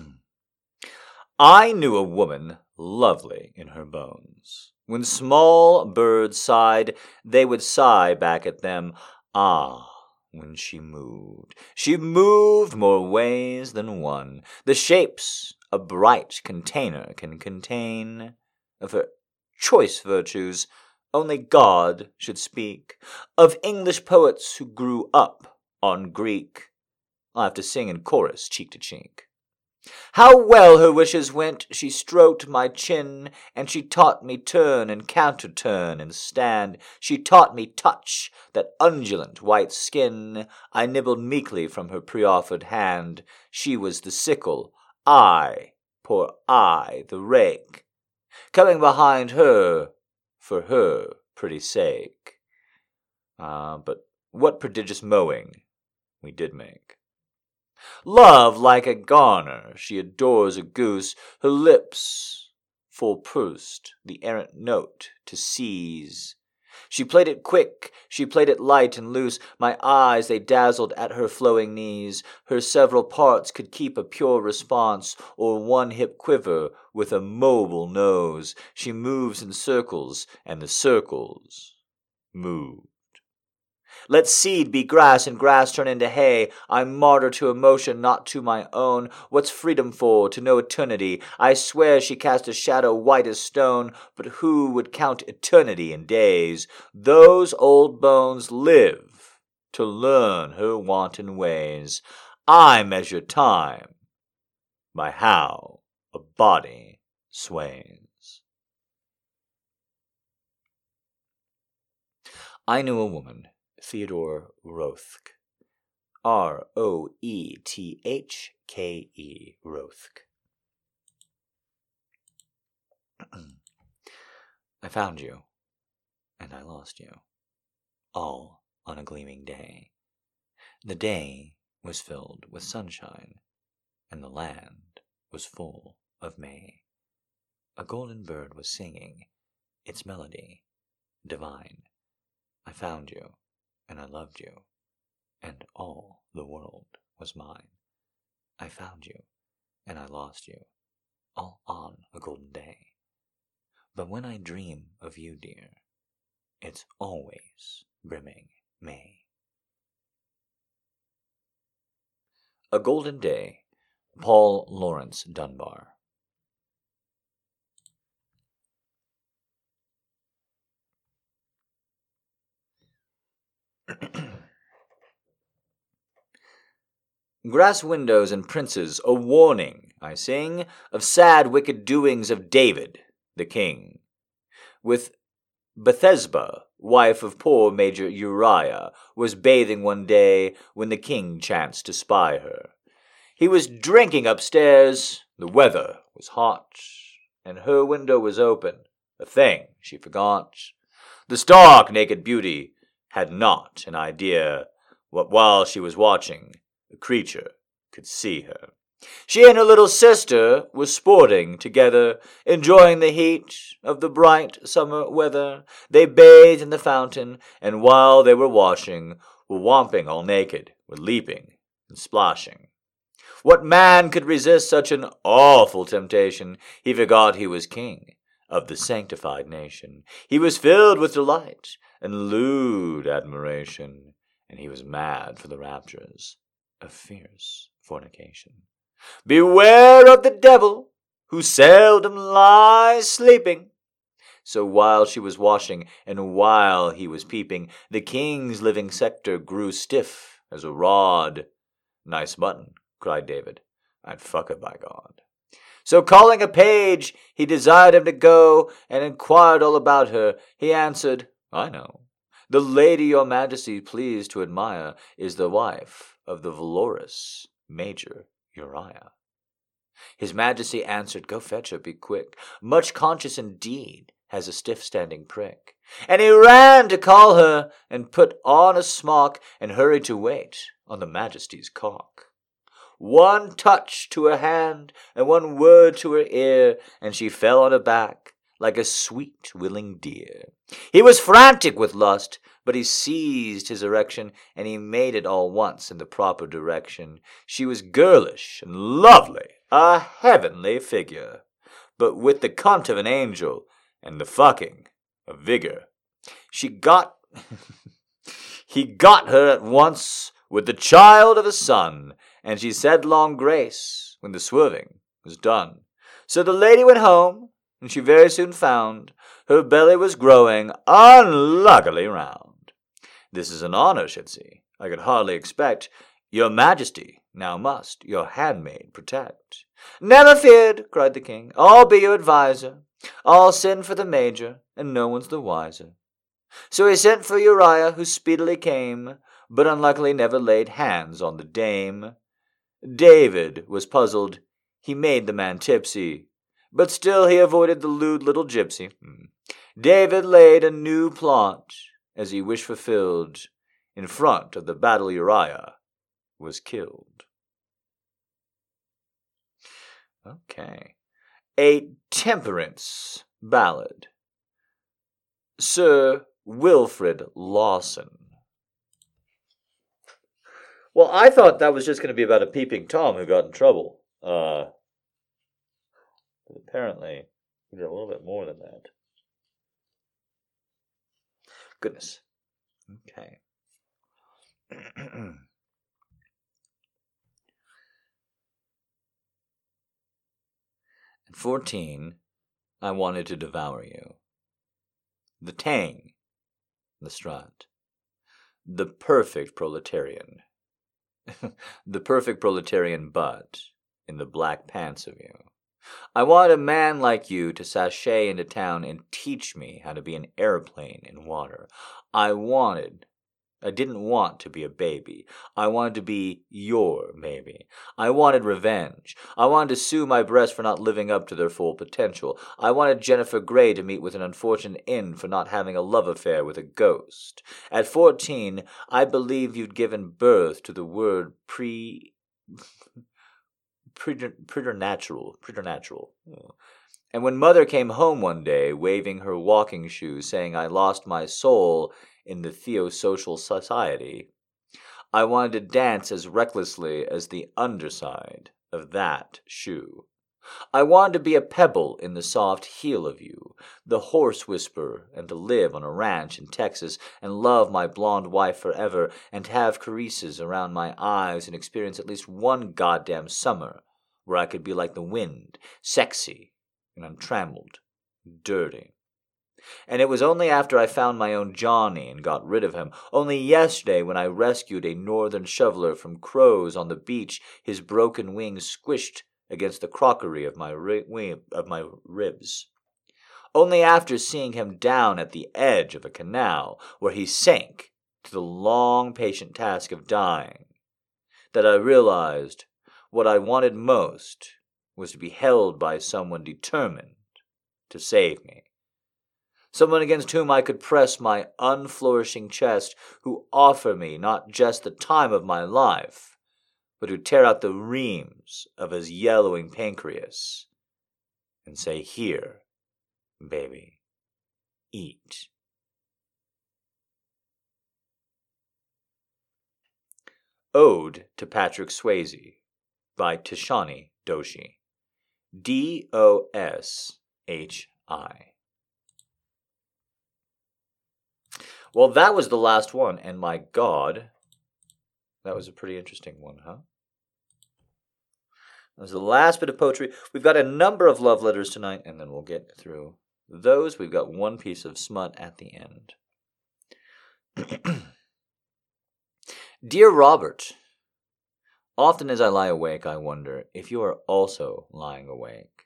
I knew a woman lovely in her bones. When small birds sighed, they would sigh back at them. Ah, when she moved. She moved more ways than one. The shapes a bright container can contain of her choice virtues only God should speak. Of English poets who grew up on Greek, I'll have to sing in chorus, cheek to cheek. How well her wishes went! She stroked my chin, and she taught me turn and counter turn and stand. She taught me touch that undulant white skin. I nibbled meekly from her pre-offered hand. She was the sickle, I, poor I, the rake. Coming behind her, for her pretty sake. Uh, but what prodigious mowing we did make. Love like a garner, she adores a goose, her lips full pursed, the errant note to seize. She played it quick, she played it light and loose. My eyes, they dazzled at her flowing knees. Her several parts could keep a pure response, or one hip quiver with a mobile nose. She moves in circles, and the circles move. Let seed be grass and grass turn into hay. I'm martyr to emotion, not to my own. What's freedom for? To know eternity. I swear she cast a shadow white as stone, but who would count eternity in days? Those old bones live to learn her wanton ways. I measure time by how a a body sways. I knew a woman, Theodore Roethke. R O E T H K E, Roethke. I found you, and I lost you, all on a gleaming day. The day was filled with sunshine, and the land was full of May. A golden bird was singing its melody, divine. I found you, and I loved you, and all the world was mine. I found you, and I lost you, all on a golden day. But when I dream of you, dear, it's always brimming May. A Golden Day, Paul Laurence Dunbar. Grass windows and princes, a warning, I sing, of sad wicked doings of David, the king. With Bathsheba, wife of poor Major Uriah, was bathing one day when the king chanced to spy her. He was drinking upstairs, the weather was hot, and her window was open, a thing she forgot. The stark naked beauty had not an idea what while she was watching, the creature could see her. She and her little sister were sporting together, enjoying the heat of the bright summer weather. They bathed in the fountain, and while they were washing, were romping all naked, were leaping and splashing. What man could resist such an awful temptation? He forgot he was king of the sanctified nation. He was filled with delight and lewd admiration, and he was mad for the raptures of fierce fornication. Beware of the devil, who seldom lies sleeping. So while she was washing, and while he was peeping, the king's living scepter grew stiff as a rod. Nice button, cried David. I'd fuck it by God. So calling a page, he desired him to go and inquired all about her. He answered, I know. The lady your majesty pleased to admire is the wife of the valorous Major Uriah. His majesty answered, Go fetch her, be quick. Much conscience indeed has a stiff standing prick. And he ran to call her, and put on a smock, and hurried to wait on the majesty's cock. One touch to her hand, and one word to her ear, and she fell on her back like a sweet willing deer. He was frantic with lust, but he seized his erection, and he made it all once in the proper direction. She was girlish and lovely, a heavenly figure, but with the cunt of an angel, and the fucking of vigor. She got he got her at once with the child of a son, and she said long grace when the swerving was done. So the lady went home, and she very soon found her belly was growing unluckily round. This is an honor, said she, I could hardly expect. Your majesty now must your handmaid protect. Never feared, cried the king, I'll be your adviser. I'll send for the major, and no one's the wiser. So he sent for Uriah, who speedily came, but unluckily never laid hands on the dame. David was puzzled. He made the man tipsy, but still he avoided the lewd little gypsy. Hmm. David laid a new plot, as he wished fulfilled. In front of the battle Uriah was killed. Okay. A temperance ballad. Sir Wilfrid Lawson. Well, I thought that was just going to be about a peeping Tom who got in trouble. Uh, but apparently, we did a little bit more than that. Goodness. Okay. At 14, I wanted to devour you. The tang, the strut, the perfect proletarian, the perfect proletarian butt in the black pants of you. I wanted a man like you to sashay into town and teach me how to be an airplane in water. I wanted I didn't want to be a baby. I wanted to be your baby. I wanted revenge. I wanted to sue my breasts for not living up to their full potential. I wanted Jennifer Grey to meet with an unfortunate end for not having a love affair with a ghost. At fourteen, I believe you'd given birth to the word pre. preternatural. Preternatural. And when mother came home one day, waving her walking shoes, saying I lost my soul in the Theosophical Society, I wanted to dance as recklessly as the underside of that shoe. I wanted to be a pebble in the soft heel of you, the horse whisperer, and to live on a ranch in Texas and love my blonde wife forever and have caresses around my eyes and experience at least one goddamn summer where I could be like the wind, sexy and untrammeled, dirty. And it was only after I found my own Johnny and got rid of him, only yesterday when I rescued a northern shoveler from crows on the beach, his broken wings squished against the crockery of my, ri- of my ribs. Only after seeing him down at the edge of a canal, where he sank to the long, patient task of dying, that I realized what I wanted most was to be held by someone determined to save me someone against whom I could press my unflourishing chest, who offer me not just the time of my life, but who tear out the reams of his yellowing pancreas and say, Here, baby, eat. Ode to Patrick Swayze by Tishani Doshi. D O S H I. Well, that was the last one, and my God, that was a pretty interesting one, huh? That was the last bit of poetry. We've got a number of love letters tonight, and then we'll get through those. We've got one piece of smut at the end. Dear Robert, often as I lie awake, I wonder if you are also lying awake.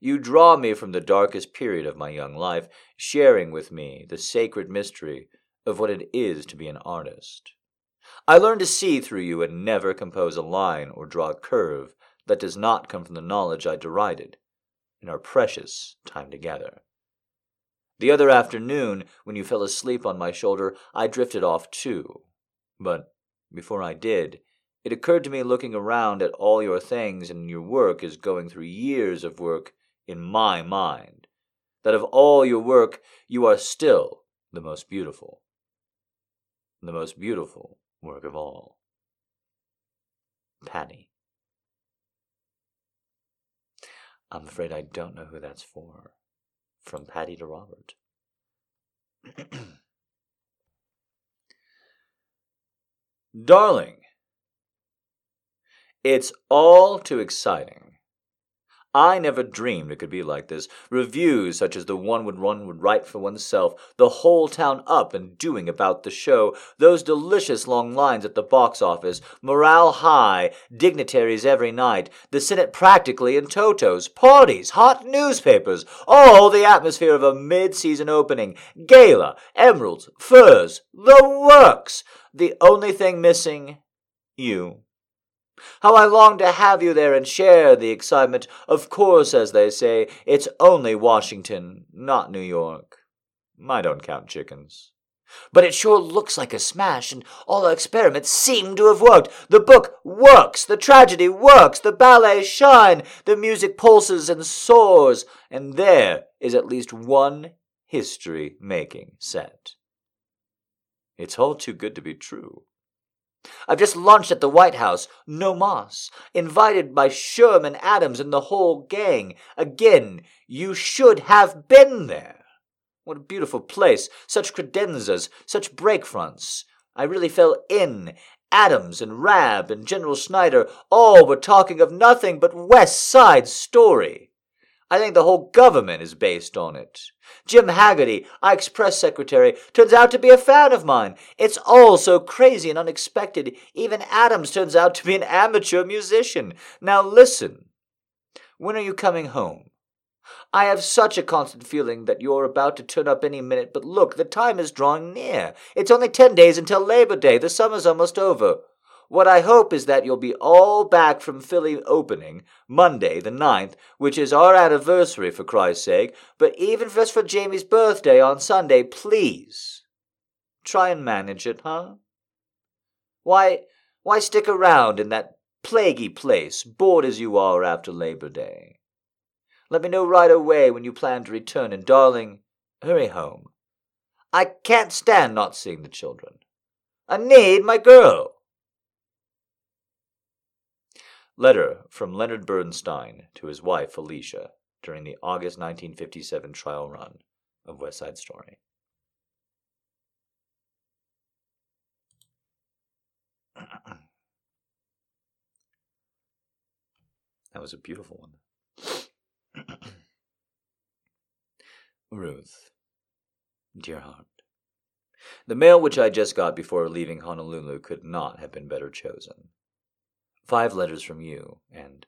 You draw me from the darkest period of my young life, sharing with me the sacred mystery of what it is to be an artist. I learn to see through you and never compose a line or draw a curve that does not come from the knowledge I derided in our precious time together. The other afternoon, when you fell asleep on my shoulder, I drifted off too. But before I did, it occurred to me looking around at all your things and your work as going through years of work in my mind, that of all your work you are still the most beautiful the most beautiful work of all. Patti. I'm afraid I don't know who that's for. From Patti to Robert. Darling, it's all too exciting I never dreamed it could be like this. Reviews such as the one would one would write for oneself, the whole town up and doing about the show, those delicious long lines at the box office, morale high, dignitaries every night, the Senate practically in totos, parties, hot newspapers, all the atmosphere of a mid-season opening, gala, emeralds, furs, the works. The only thing missing, you. How I long to have you there and share the excitement. Of course, as they say, it's only Washington, not New York. I don't count chickens. But it sure looks like a smash, and all our experiments seem to have worked. The book works, the tragedy works, the ballet shine, the music pulses and soars, and there is at least one history making set. It's all too good to be true. I've just lunched at the White House, no mas, invited by Sherman Adams and the whole gang. Again, you should have been there. What a beautiful place, such credenzas, such break fronts. I really fell in. Adams and Rabb and General Snyder all were talking of nothing but West Side Story. I think the whole government is based on it. Jim Hagerty, Ike's press secretary, turns out to be a fan of mine. It's all so crazy and unexpected. Even Adams turns out to be an amateur musician. Now listen. When are you coming home? I have such a constant feeling that you're about to turn up any minute, but look, the time is drawing near. It's only ten days until Labor Day. The summer's almost over. What I hope is that you'll be all back from Philly opening Monday, the 9th, which is our anniversary, for Christ's sake, but even just for Jamie's birthday on Sunday, please. Try and manage it, huh? Why, why stick around in that plaguey place, bored as you are after Labor Day? Let me know right away when you plan to return, and darling, hurry home. I can't stand not seeing the children. I need my girl. Letter from Leonard Bernstein to his wife Felicia during the August 1957 trial run of West Side Story. that was a beautiful one. Ruth, dear heart, the mail which I just got before leaving Honolulu could not have been better chosen. Five letters from you, and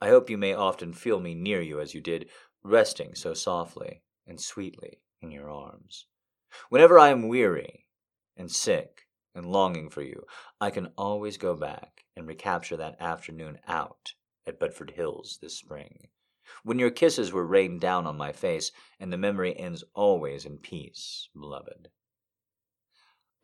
I hope you may often feel me near you as you did, resting so softly and sweetly in your arms. Whenever I am weary and sick and longing for you, I can always go back and recapture that afternoon out at Bedford Hills this spring, when your kisses were rained down on my face, and the memory ends always in peace, beloved.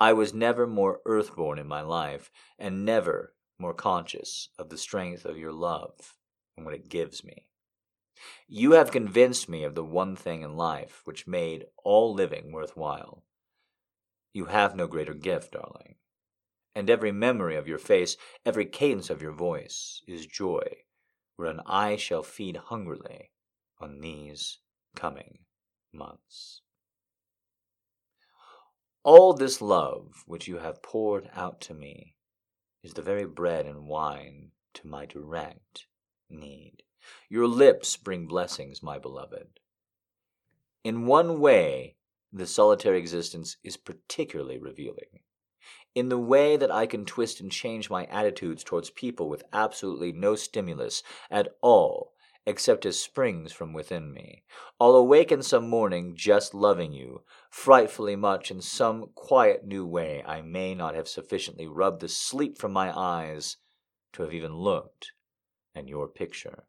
I was never more earthborn in my life, and never more conscious of the strength of your love and what it gives me. You have convinced me of the one thing in life which made all living worthwhile you have no greater gift, darling. And every memory of your face, every cadence of your voice, is joy, wherein I shall feed hungrily on these coming months. All this love which you have poured out to me is the very bread and wine to my direct need. Your lips bring blessings, my beloved. In one way, the solitary existence is particularly revealing. In the way that I can twist and change my attitudes towards people with absolutely no stimulus at all except as springs from within me. I'll awaken some morning just loving you, frightfully much in some quiet new way I may not have sufficiently rubbed the sleep from my eyes to have even looked at your picture.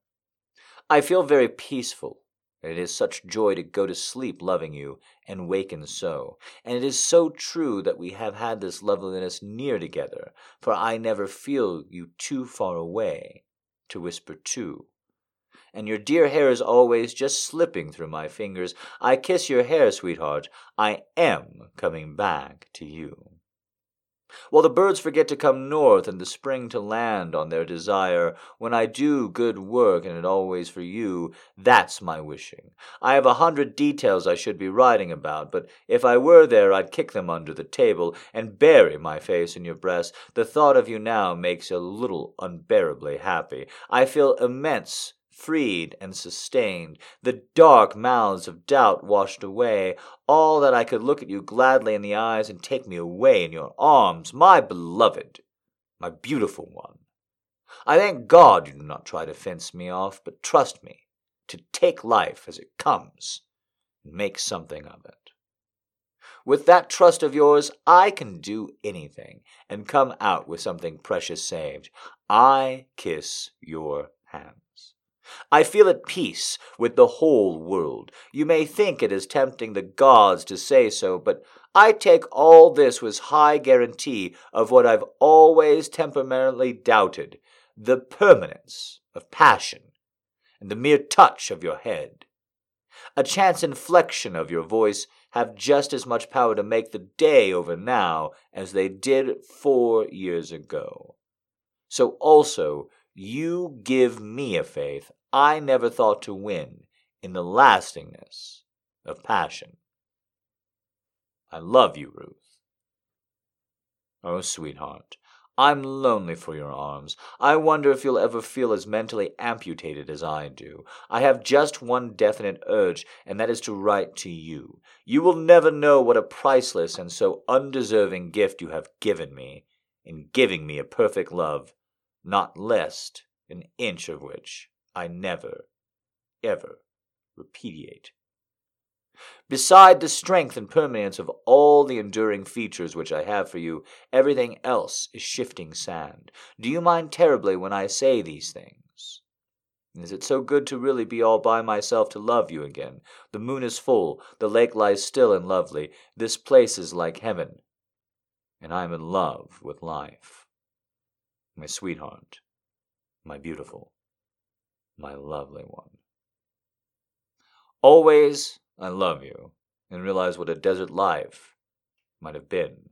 I feel very peaceful it is such joy to go to sleep loving you and waken so. And it is so true that we have had this loveliness near together, for I never feel you too far away to whisper to. And your dear hair is always just slipping through my fingers. I kiss your hair, sweetheart. I am coming back to you. While the birds forget to come north and the spring to land on their desire, when I do good work and it always for you, that's my wishing. I have a hundred details I should be writing about, but if I were there I'd kick them under the table and bury my face in your breast. The thought of you now makes a little unbearably happy. I feel immense freed and sustained, the dark mouths of doubt washed away, all that I could look at you gladly in the eyes and take me away in your arms, my beloved, my beautiful one. I thank God you do not try to fence me off, but trust me to take life as it comes and make something of it. With that trust of yours, I can do anything and come out with something precious saved. I kiss your hand. I feel at peace with the whole world. You may think it is tempting the gods to say so, but I take all this with high guarantee of what I've always temperamentally doubted the permanence of passion and the mere touch of your head. A chance inflection of your voice have just as much power to make the day over now as they did four years ago. So also you give me a faith I never thought to win in the lastingness of passion. I love you, Ruth. Oh, sweetheart, I'm lonely for your arms. I wonder if you'll ever feel as mentally amputated as I do. I have just one definite urge, and that is to write to you. You will never know what a priceless and so undeserving gift you have given me in giving me a perfect love not less an inch of which I never ever repudiate. Beside the strength and permanence of all the enduring features which I have for you, everything else is shifting sand. Do you mind terribly when I say these things? Is it so good to really be all by myself to love you again? The moon is full, the lake lies still and lovely, this place is like heaven, and I am in love with life. My sweetheart, my beautiful, my lovely one. Always I love you and realize what a desert life might have been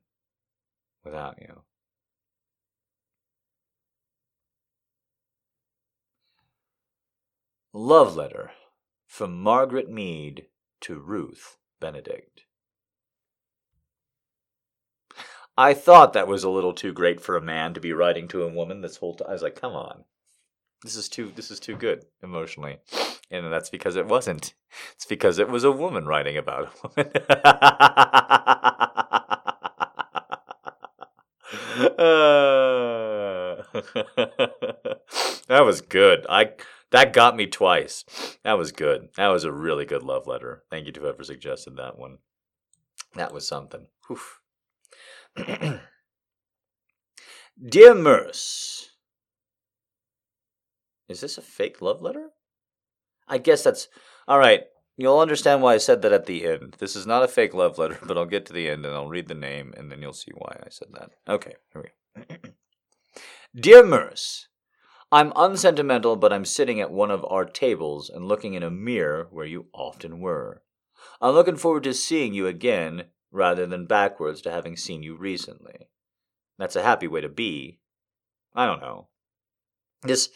without you. Love Letter from Margaret Mead to Ruth Benedict. I thought that was a little too great for a man to be writing to a woman this whole time. I was like, come on. This is too this is too good emotionally. And that's because it wasn't. It's because it was a woman writing about a woman. that was good. I that got me twice. That was good. That was a really good love letter. Thank you to whoever suggested that one. That was something. Dear Merce, is this a fake love letter? I guess that's all right. You'll understand why I said that at the end. This is not a fake love letter, but I'll get to the end and I'll read the name and then you'll see why I said that. Okay, here we go. Dear Merce, I'm unsentimental, but I'm sitting at one of our tables and looking in a mirror where you often were. I'm looking forward to seeing you again rather than backwards to having seen you recently. That's a happy way to be. I don't know. This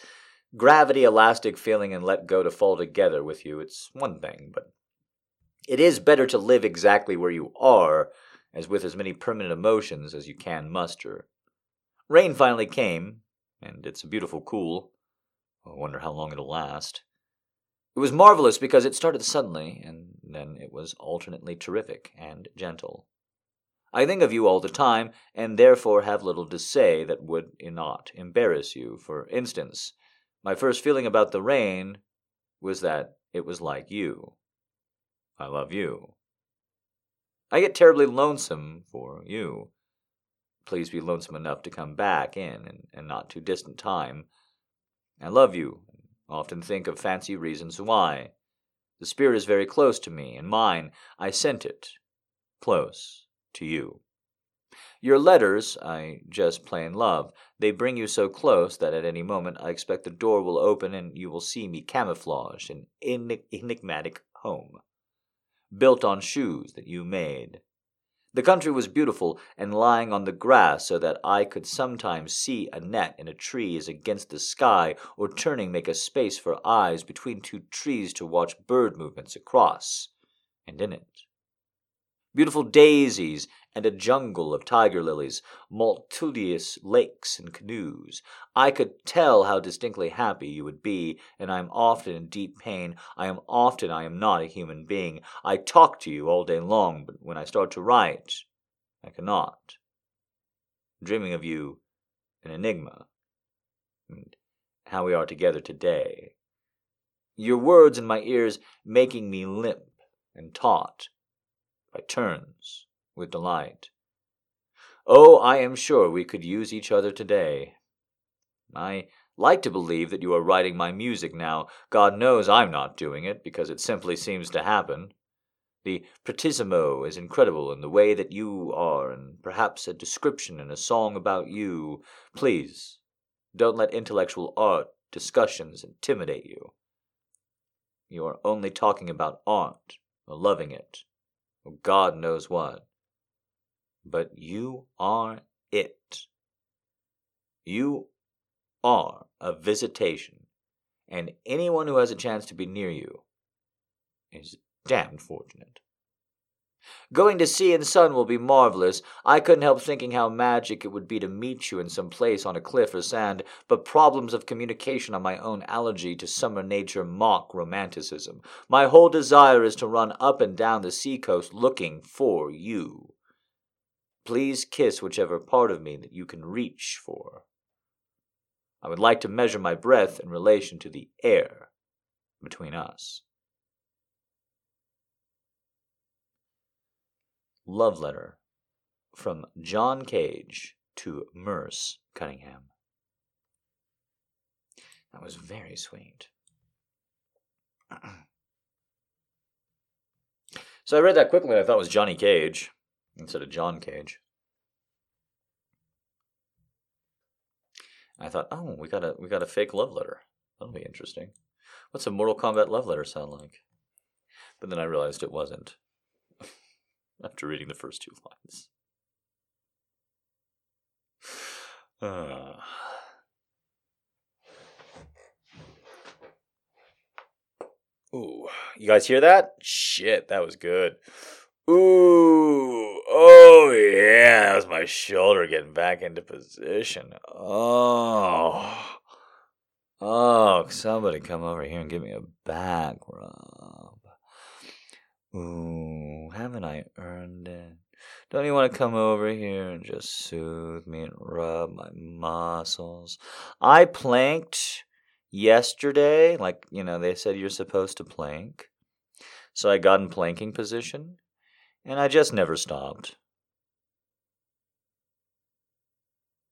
gravity elastic feeling and let go to fall together with you, it's one thing, but it is better to live exactly where you are as with as many permanent emotions as you can muster. Rain finally came, and it's a beautiful cool. I wonder how long it'll last. It was marvelous because it started suddenly, and then it was alternately terrific and gentle. I think of you all the time, and therefore have little to say that would not embarrass you. For instance, my first feeling about the rain was that it was like you. I love you. I get terribly lonesome for you please be lonesome enough to come back in in, in not too distant time. I love you, often think of fancy reasons why. The spirit is very close to me, and mine, I sent it close to you. Your letters, I just plain love. They bring you so close that at any moment I expect the door will open and you will see me camouflaged in enigmatic home, built on shoes that you made, the country was beautiful and lying on the grass so that I could sometimes see a net in a tree as against the sky, or turning make a space for eyes between two trees to watch bird movements across. And in it beautiful daisies, and a jungle of tiger lilies, multitudinous lakes and canoes. I could tell how distinctly happy you would be, and I am often in deep pain. I am often I am not a human being. I talk to you all day long, but when I start to write, I cannot. Dreaming of you, an enigma, and how we are together today. Your words in my ears making me limp and taut by turns, with delight. Oh, I am sure we could use each other today. I like to believe that you are writing my music now. God knows I'm not doing it, because it simply seems to happen. The pianissimo is incredible in the way that you are, and perhaps a description in a song about you. Please, don't let intellectual art discussions intimidate you. You are only talking about art, or loving it, God knows what. But you are it. You are a visitation, and anyone who has a chance to be near you is damned fortunate. Going to sea and sun will be marvelous. I couldn't help thinking how magic it would be to meet you in some place on a cliff or sand, but problems of communication on my own allergy to summer nature mock romanticism. My whole desire is to run up and down the seacoast looking for you. Please kiss whichever part of me that you can reach for. I would like to measure my breath in relation to the air between us. Love letter from John Cage to Merce Cunningham. That was very sweet. so I read that quickly and I thought it was Johnny Cage instead of John Cage. I thought, oh, we got a we got a fake love letter. That'll be interesting. What's a Mortal Kombat love letter sound like? But then I realized it wasn't. After reading the first two lines. Uh. Ooh, you guys hear that? Shit, that was good. Ooh, oh yeah, that was my shoulder getting back into position. Oh, oh, somebody come over here and give me a back rub. Ooh, haven't I earned it? Don't you want to come over here and just soothe me and rub my muscles? I planked yesterday, like, you know, they said you're supposed to plank. So I got in planking position and I just never stopped.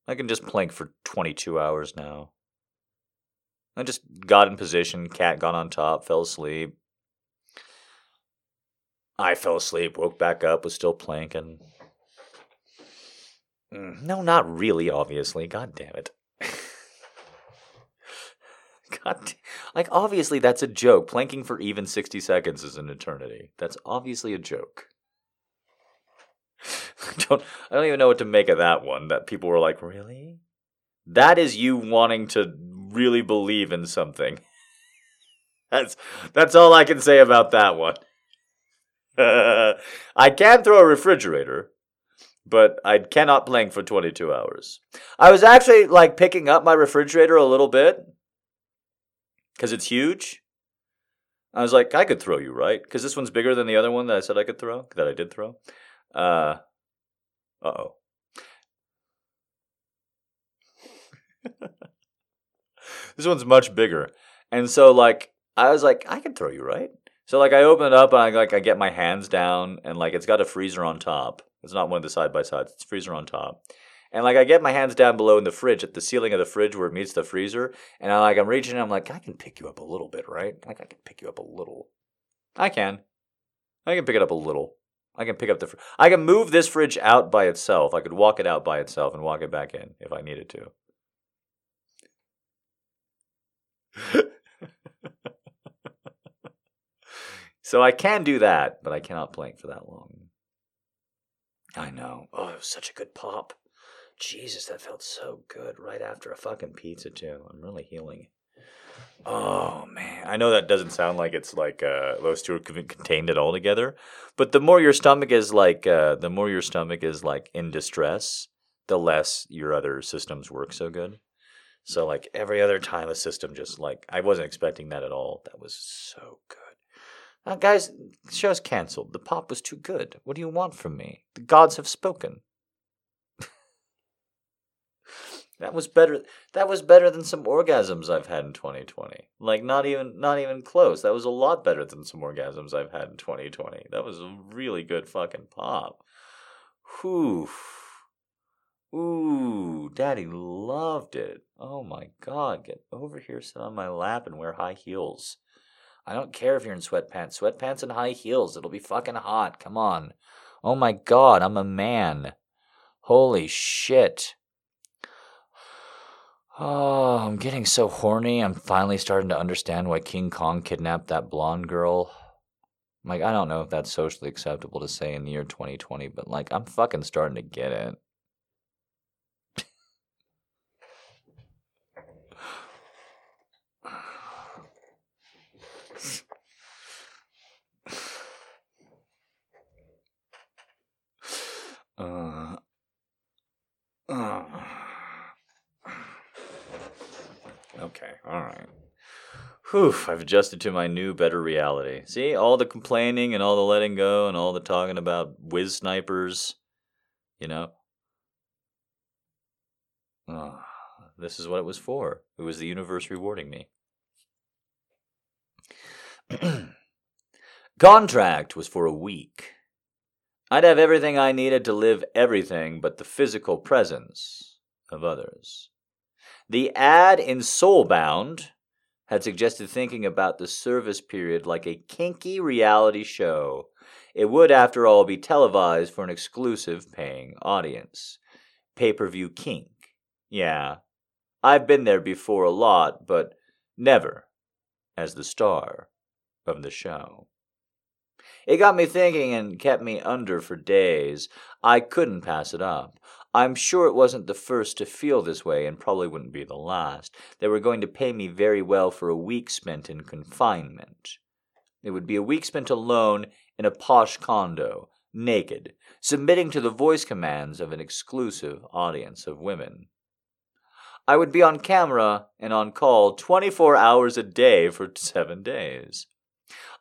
I can just plank for 22 hours now. I just got in position, cat got on top, fell asleep. I fell asleep, woke back up, was still planking. Mm, no, not really, obviously. God damn it. God, like obviously that's a joke. Planking for even 60 seconds is an eternity. That's obviously a joke. don't I don't even know what to make of that one. That people were like, "Really?" That is you wanting to really believe in something. That's that's all I can say about that one. I can throw a refrigerator, but I cannot plank for 22 hours. I was actually like picking up my refrigerator a little bit because it's huge. I was like, I could throw you, right? Because this one's bigger than the other one that I said I could throw, that I did throw. Uh oh. this one's much bigger. And so like I was like, I can throw you, right? So like I open it up and I like I get my hands down and like it's got a freezer on top. It's not one of the side by sides, it's freezer on top. And like I get my hands down below in the fridge at the ceiling of the fridge where it meets the freezer, and I like I'm reaching I'm like, I can pick you up a little bit, right? Like I can pick you up a little. I can. I can pick it up a little. I can pick up the. Fr- I can move this fridge out by itself. I could walk it out by itself and walk it back in if I needed to. So I can do that, but I cannot plank for that long. I know. Oh, it was such a good pop. Jesus, that felt so good right after a fucking pizza too. I'm really healing. Oh man, I know that doesn't sound like it's like uh, those two are contained it all together, but the more your stomach is like, uh, the more your stomach is like in distress, the less your other systems work so good. So like every other time a system just like I wasn't expecting that at all. That was so good. Now, guys, show's canceled. The pop was too good. What do you want from me? The gods have spoken. That was better. That was better than some orgasms I've had in 2020. Like not even not even close. That was a lot better than some orgasms I've had in 2020. That was a really good fucking pop. Whew. Ooh, Daddy loved it. Oh my God, get over here, sit on my lap, and wear high heels. I don't care if you're in sweatpants. Sweatpants and high heels. It'll be fucking hot. Come on. Oh my God, I'm a man. Holy shit. Oh, I'm getting so horny. I'm finally starting to understand why King Kong kidnapped that blonde girl. Like, I don't know if that's socially acceptable to say in the year 2020, but like, I'm fucking starting to get it. Uh, uh. Okay, all right. Whew, I've adjusted to my new, better reality. See, all the complaining and all the letting go and all the talking about whiz snipers, you know? Oh, this is what it was for. It was the universe rewarding me. Contract was for a week. I'd have everything I needed to live everything but the physical presence of others. The ad in Soulbound had suggested thinking about the service period like a kinky reality show. It would, after all, be televised for an exclusive paying audience. Pay per view kink. Yeah. I've been there before a lot, but never as the star of the show. It got me thinking and kept me under for days. I couldn't pass it up. I'm sure it wasn't the first to feel this way and probably wouldn't be the last. They were going to pay me very well for a week spent in confinement. It would be a week spent alone in a posh condo, naked, submitting to the voice commands of an exclusive audience of women. I would be on camera and on call 24 hours a day for seven days.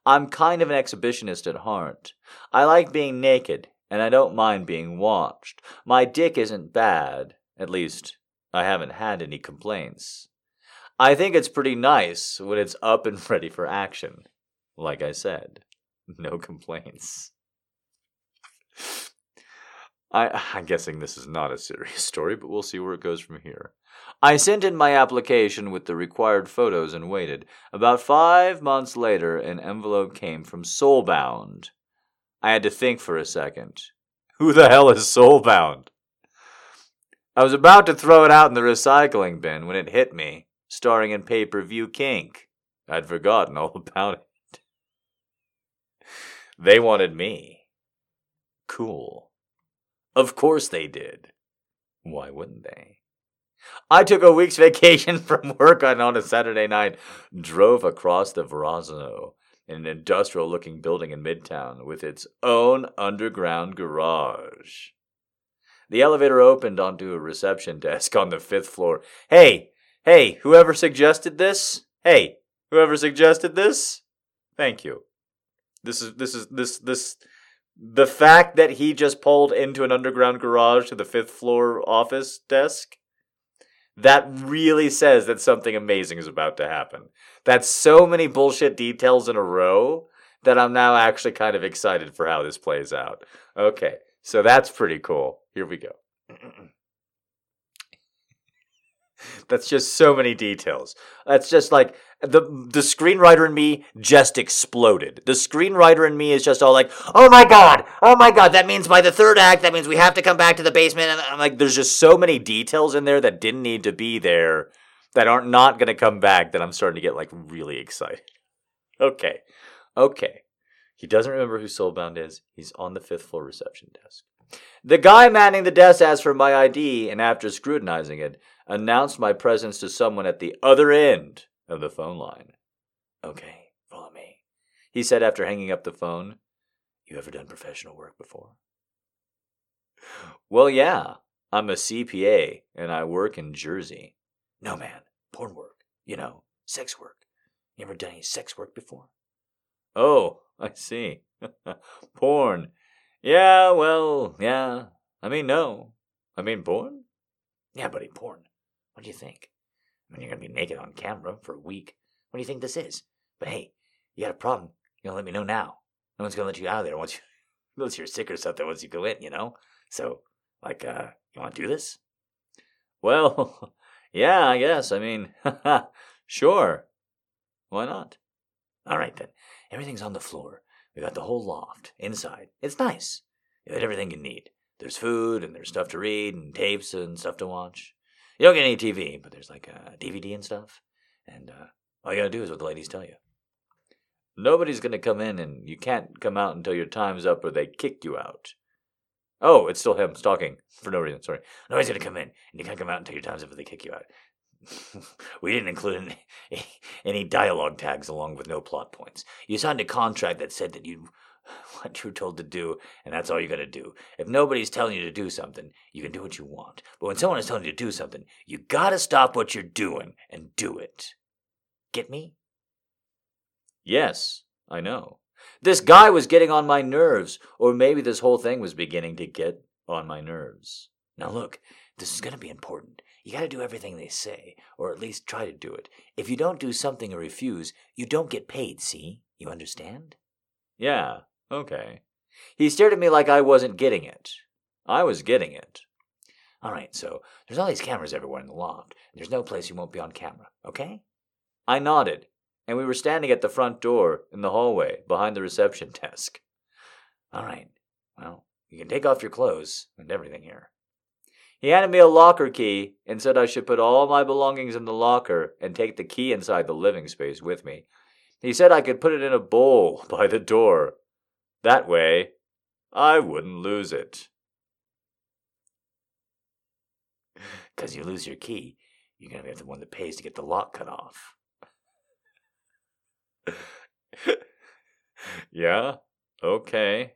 I'm kind of an exhibitionist at heart. I like being naked, and I don't mind being watched. My dick isn't bad. At least, I haven't had any complaints. I think it's pretty nice when it's up and ready for action. Like I said, no complaints. I, I'm guessing this is not a serious story, but we'll see where it goes from here. I sent in my application with the required photos and waited. About five months later, an envelope came from Soulbound. I had to think for a second. Who the hell is Soulbound? I was about to throw it out in the recycling bin when it hit me, starring in pay per view kink. I'd forgotten all about it. They wanted me. Cool. Of course they did. Why wouldn't they? I took a week's vacation from work on, on a Saturday night, drove across the Verrazano in an industrial looking building in Midtown with its own underground garage. The elevator opened onto a reception desk on the fifth floor. Hey, hey, whoever suggested this? Hey, whoever suggested this? Thank you. This is this is this this the fact that he just pulled into an underground garage to the fifth floor office desk that really says that something amazing is about to happen. That's so many bullshit details in a row that I'm now actually kind of excited for how this plays out. Okay, so that's pretty cool. Here we go. That's just so many details. That's just like the the screenwriter in me just exploded. The screenwriter in me is just all like, "Oh my god, oh my god!" That means by the third act, that means we have to come back to the basement. And I'm like, there's just so many details in there that didn't need to be there, that aren't not going to come back. That I'm starting to get like really excited. Okay, okay. He doesn't remember who Soulbound is. He's on the fifth floor reception desk. The guy manning the desk asks for my ID, and after scrutinizing it, announced my presence to someone at the other end of the phone line. Okay, follow me, he said after hanging up the phone. You ever done professional work before? Well, yeah. I'm a CPA and I work in Jersey. No, man, porn work. You know, sex work. You ever done any sex work before? Oh, I see. porn. Yeah, well, yeah. I mean, no. I mean, porn? Yeah, buddy, porn. What do you think? I mean, you're going to be naked on camera for a week. What do you think this is? But hey, you got a problem. You're going to let me know now. No one's going to let you out of there once, you, unless you're sick or something once you go in, you know? So, like, uh, you want to do this? Well, yeah, I guess. I mean, sure. Why not? All right, then. Everything's on the floor. We got the whole loft inside. It's nice. You got everything you need. There's food and there's stuff to read and tapes and stuff to watch. You don't get any TV, but there's like a DVD and stuff. And uh, all you gotta do is what the ladies tell you. Nobody's gonna come in, and you can't come out until your time's up, or they kick you out. Oh, it's still him talking for no reason. Sorry. Nobody's gonna come in, and you can't come out until your time's up, or they kick you out. we didn't include any, any dialogue tags along with no plot points. You signed a contract that said that you what you're told to do, and that's all you got to do. If nobody's telling you to do something, you can do what you want. But when someone is telling you to do something, you got to stop what you're doing and do it. Get me? Yes, I know. This guy was getting on my nerves, or maybe this whole thing was beginning to get on my nerves. Now, look, this is going to be important. You got to do everything they say, or at least try to do it. If you don't do something or refuse, you don't get paid, see? You understand? Yeah, okay. He stared at me like I wasn't getting it. I was getting it. All right, so there's all these cameras everywhere in the loft. There's no place you won't be on camera, okay? I nodded, and we were standing at the front door in the hallway behind the reception desk. All right, well, you can take off your clothes and everything here. He handed me a locker key and said I should put all my belongings in the locker and take the key inside the living space with me. He said I could put it in a bowl by the door. That way, I wouldn't lose it. Because you lose your key, you're going to be the one that pays to get the lock cut off. yeah? Okay.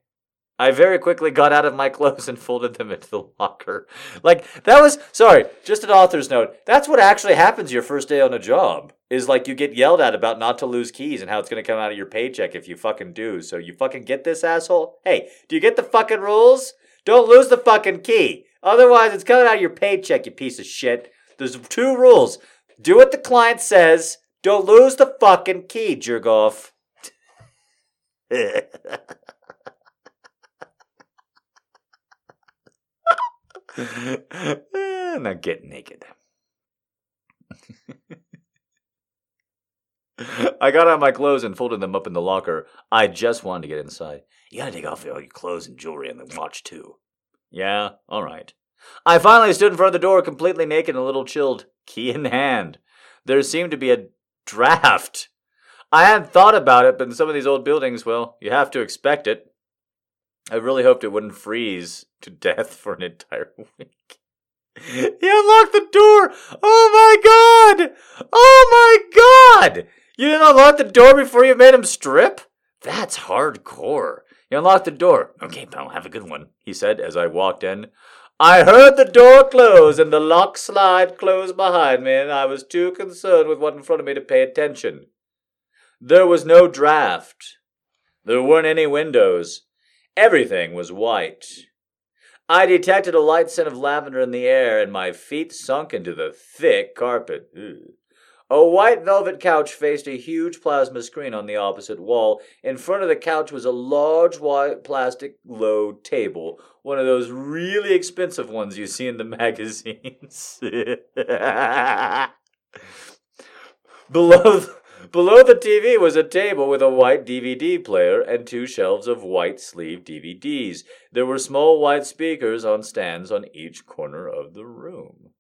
I very quickly got out of my clothes and folded them into the locker. Like, that was, sorry, just an author's note. That's what actually happens your first day on a job. Is like you get yelled at about not to lose keys and how it's to come out of your paycheck if you fucking do. So you fucking get this, asshole? Hey, do you get the fucking rules? Don't lose the fucking key. Otherwise, it's coming out of your paycheck, you piece of shit. There's two rules. Do what the client says. Don't lose the fucking key, jerk off. now get naked. I got out my clothes and folded them up in the locker. I just wanted to get inside. You gotta take off all your clothes and jewelry and the watch, too. Yeah, all right. I finally stood in front of the door, completely naked and a little chilled, key in hand. There seemed to be a draft. I hadn't thought about it, but in some of these old buildings, well, you have to expect it. I really hoped it wouldn't freeze to death for an entire week. Mm-hmm. He unlocked the door! Oh my god! Oh my god! You didn't unlock the door before you made him strip? That's hardcore. He unlocked the door. Okay, pal, have a good one, he said as I walked in. I heard the door close and the lock slide close behind me, and I was too concerned with what in front of me to pay attention. There was no draft. There weren't any windows. Everything was white. I detected a light scent of lavender in the air, and my feet sunk into the thick carpet. A white velvet couch faced a huge plasma screen on the opposite wall. In front of the couch was a large white plastic low table, one of those really expensive ones you see in the magazines. Below Below the TV was a table with a white DVD player and two shelves of white sleeve DVDs. There were small white speakers on stands on each corner of the room.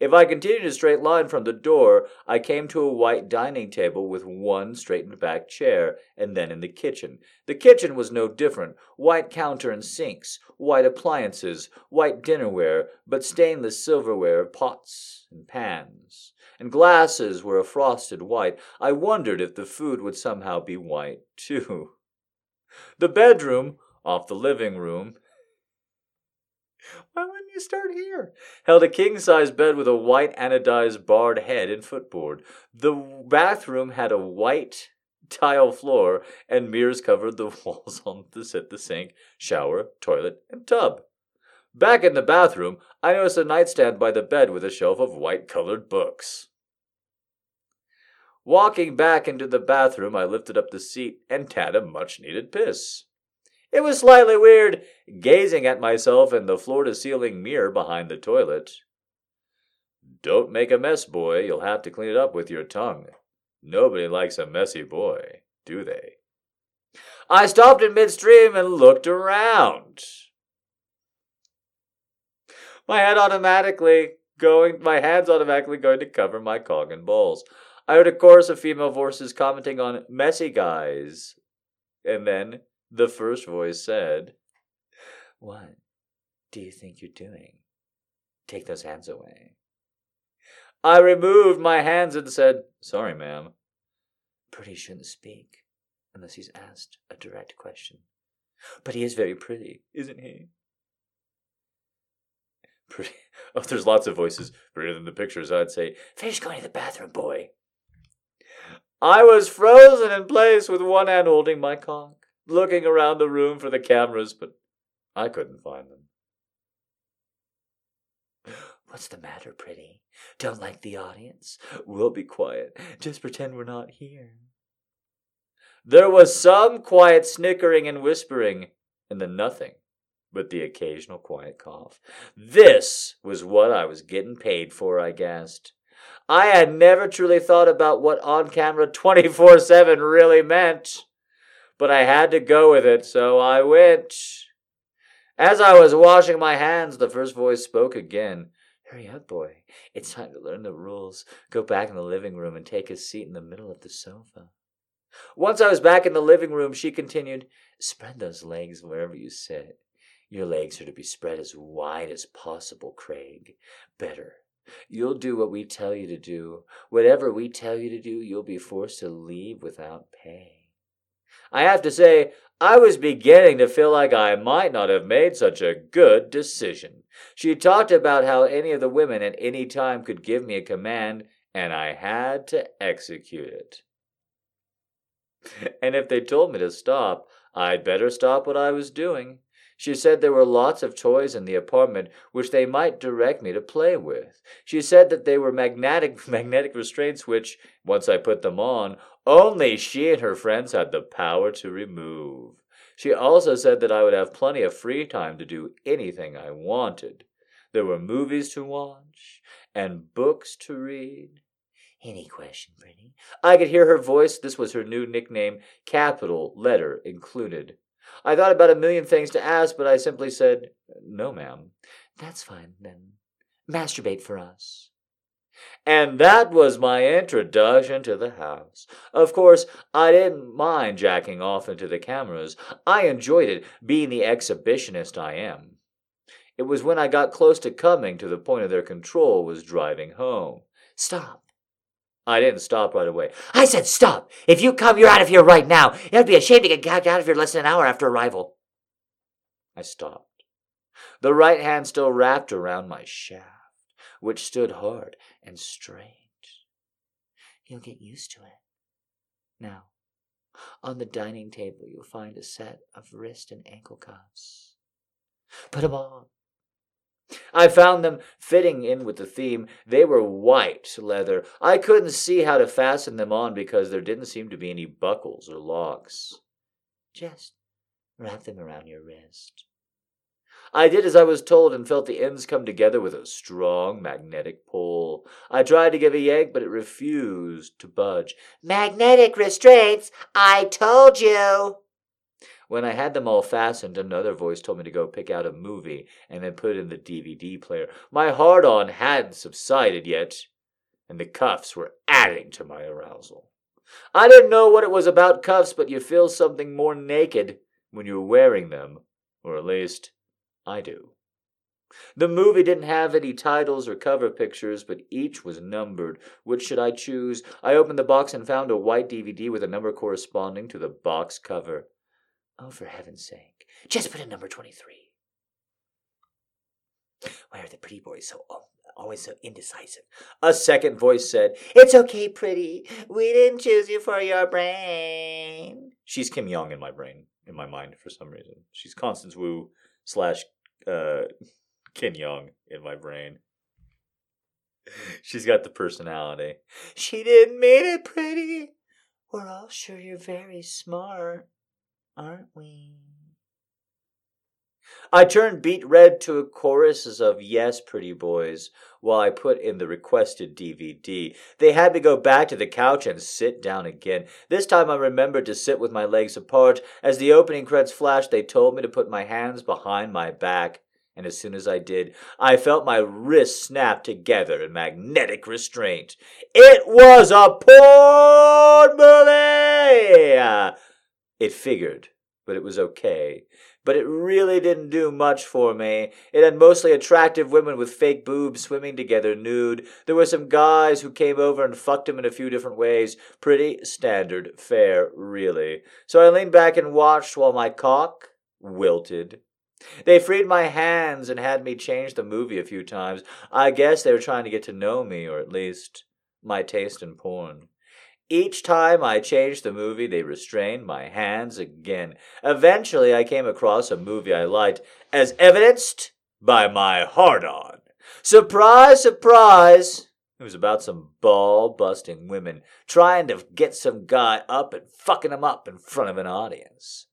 If I continued a straight line from the door, I came to a white dining table with one straightened back chair, and then in the kitchen. The kitchen was no different white counter and sinks, white appliances, white dinnerware, but stainless silverware, of pots and pans and glasses were a frosted white. I wondered if the food would somehow be white, too. The bedroom, off the living room, why wouldn't you start here? Held a king size bed with a white anodized barred head and footboard. The bathroom had a white tile floor, and mirrors covered the walls on the the sink, shower, toilet, and tub. Back in the bathroom, I noticed a nightstand by the bed with a shelf of white colored books. Walking back into the bathroom, I lifted up the seat and had a much needed piss. It was slightly weird gazing at myself in the floor to ceiling mirror behind the toilet. Don't make a mess, boy. You'll have to clean it up with your tongue. Nobody likes a messy boy, do they? I stopped in midstream and looked around my head automatically going, my hands automatically going to cover my cock and balls. I heard a chorus of female voices commenting on messy guys. And then the first voice said, What do you think you're doing? Take those hands away. I removed my hands and said, Sorry, ma'am. Pretty shouldn't speak unless he's asked a direct question. But he is very pretty, isn't he? Pretty. Oh, there's lots of voices prettier than the pictures. I'd say, finish going to the bathroom, boy. I was frozen in place with one hand holding my cock, looking around the room for the cameras, but I couldn't find them. What's the matter, pretty? Don't like the audience? We'll be quiet. Just pretend we're not here. There was some quiet snickering and whispering, and then nothing but the occasional quiet cough. This was what I was getting paid for, I guessed. I had never truly thought about what on camera 24 7 really meant, but I had to go with it, so I went. As I was washing my hands, the first voice spoke again. Hurry up, boy. It's time to learn the rules. Go back in the living room and take a seat in the middle of the sofa. Once I was back in the living room, she continued, Spread those legs wherever you sit. Your legs are to be spread as wide as possible, Craig. Better. You'll do what we tell you to do. Whatever we tell you to do, you'll be forced to leave without pay. I have to say, I was beginning to feel like I might not have made such a good decision. She talked about how any of the women at any time could give me a command, and I had to execute it. And if they told me to stop, I'd better stop what I was doing. She said there were lots of toys in the apartment which they might direct me to play with. She said that they were magnetic magnetic restraints which, once I put them on, only she and her friends had the power to remove. She also said that I would have plenty of free time to do anything I wanted. There were movies to watch and books to read. Any question, Brittany? I could hear her voice. This was her new nickname, capital letter included. I thought about a million things to ask, but I simply said, No, ma'am. That's fine, then. Masturbate for us. And that was my introduction to the house. Of course, I didn't mind jacking off into the cameras. I enjoyed it, being the exhibitionist I am. It was when I got close to coming to the point of their control was driving home. Stop. I didn't stop right away. I said stop! If you come, you're out of here right now. It'd be a shame to get gagged out of here less than an hour after arrival. I stopped. The right hand still wrapped around my shaft, which stood hard and straight. You'll get used to it. Now, on the dining table, you'll find a set of wrist and ankle cuffs. Put 'em on. I found them fitting in with the theme. They were white leather. I couldn't see how to fasten them on because there didn't seem to be any buckles or locks. Just wrap them around your wrist. I did as I was told and felt the ends come together with a strong magnetic pull. I tried to give a yank, but it refused to budge. Magnetic restraints! I told you! When I had them all fastened, another voice told me to go pick out a movie and then put it in the DVD player. My hard on hadn't subsided yet, and the cuffs were adding to my arousal. I didn't know what it was about cuffs, but you feel something more naked when you're wearing them, or at least I do. The movie didn't have any titles or cover pictures, but each was numbered. Which should I choose? I opened the box and found a white DVD with a number corresponding to the box cover. Oh, for heaven's sake, just put in number 23. Why are the pretty boys so always so indecisive? A second voice said, It's okay, pretty. We didn't choose you for your brain. She's Kim Young in my brain, in my mind, for some reason. She's Constance Wu slash uh, Ken Young in my brain. She's got the personality. She didn't mean it, pretty. We're all sure you're very smart aren't we? I turned beet red to a chorus of Yes, Pretty Boys while I put in the requested DVD. They had me go back to the couch and sit down again. This time I remembered to sit with my legs apart. As the opening credits flashed, they told me to put my hands behind my back. And as soon as I did, I felt my wrists snap together in magnetic restraint. It was a porn movie! It figured, but it was okay. But it really didn't do much for me. It had mostly attractive women with fake boobs swimming together nude. There were some guys who came over and fucked him in a few different ways. Pretty standard fare, really. So I leaned back and watched while my cock wilted. They freed my hands and had me change the movie a few times. I guess they were trying to get to know me, or at least my taste in porn. Each time I changed the movie, they restrained my hands again. Eventually, I came across a movie I liked, as evidenced by my hard on. Surprise, surprise! It was about some ball busting women trying to get some guy up and fucking him up in front of an audience.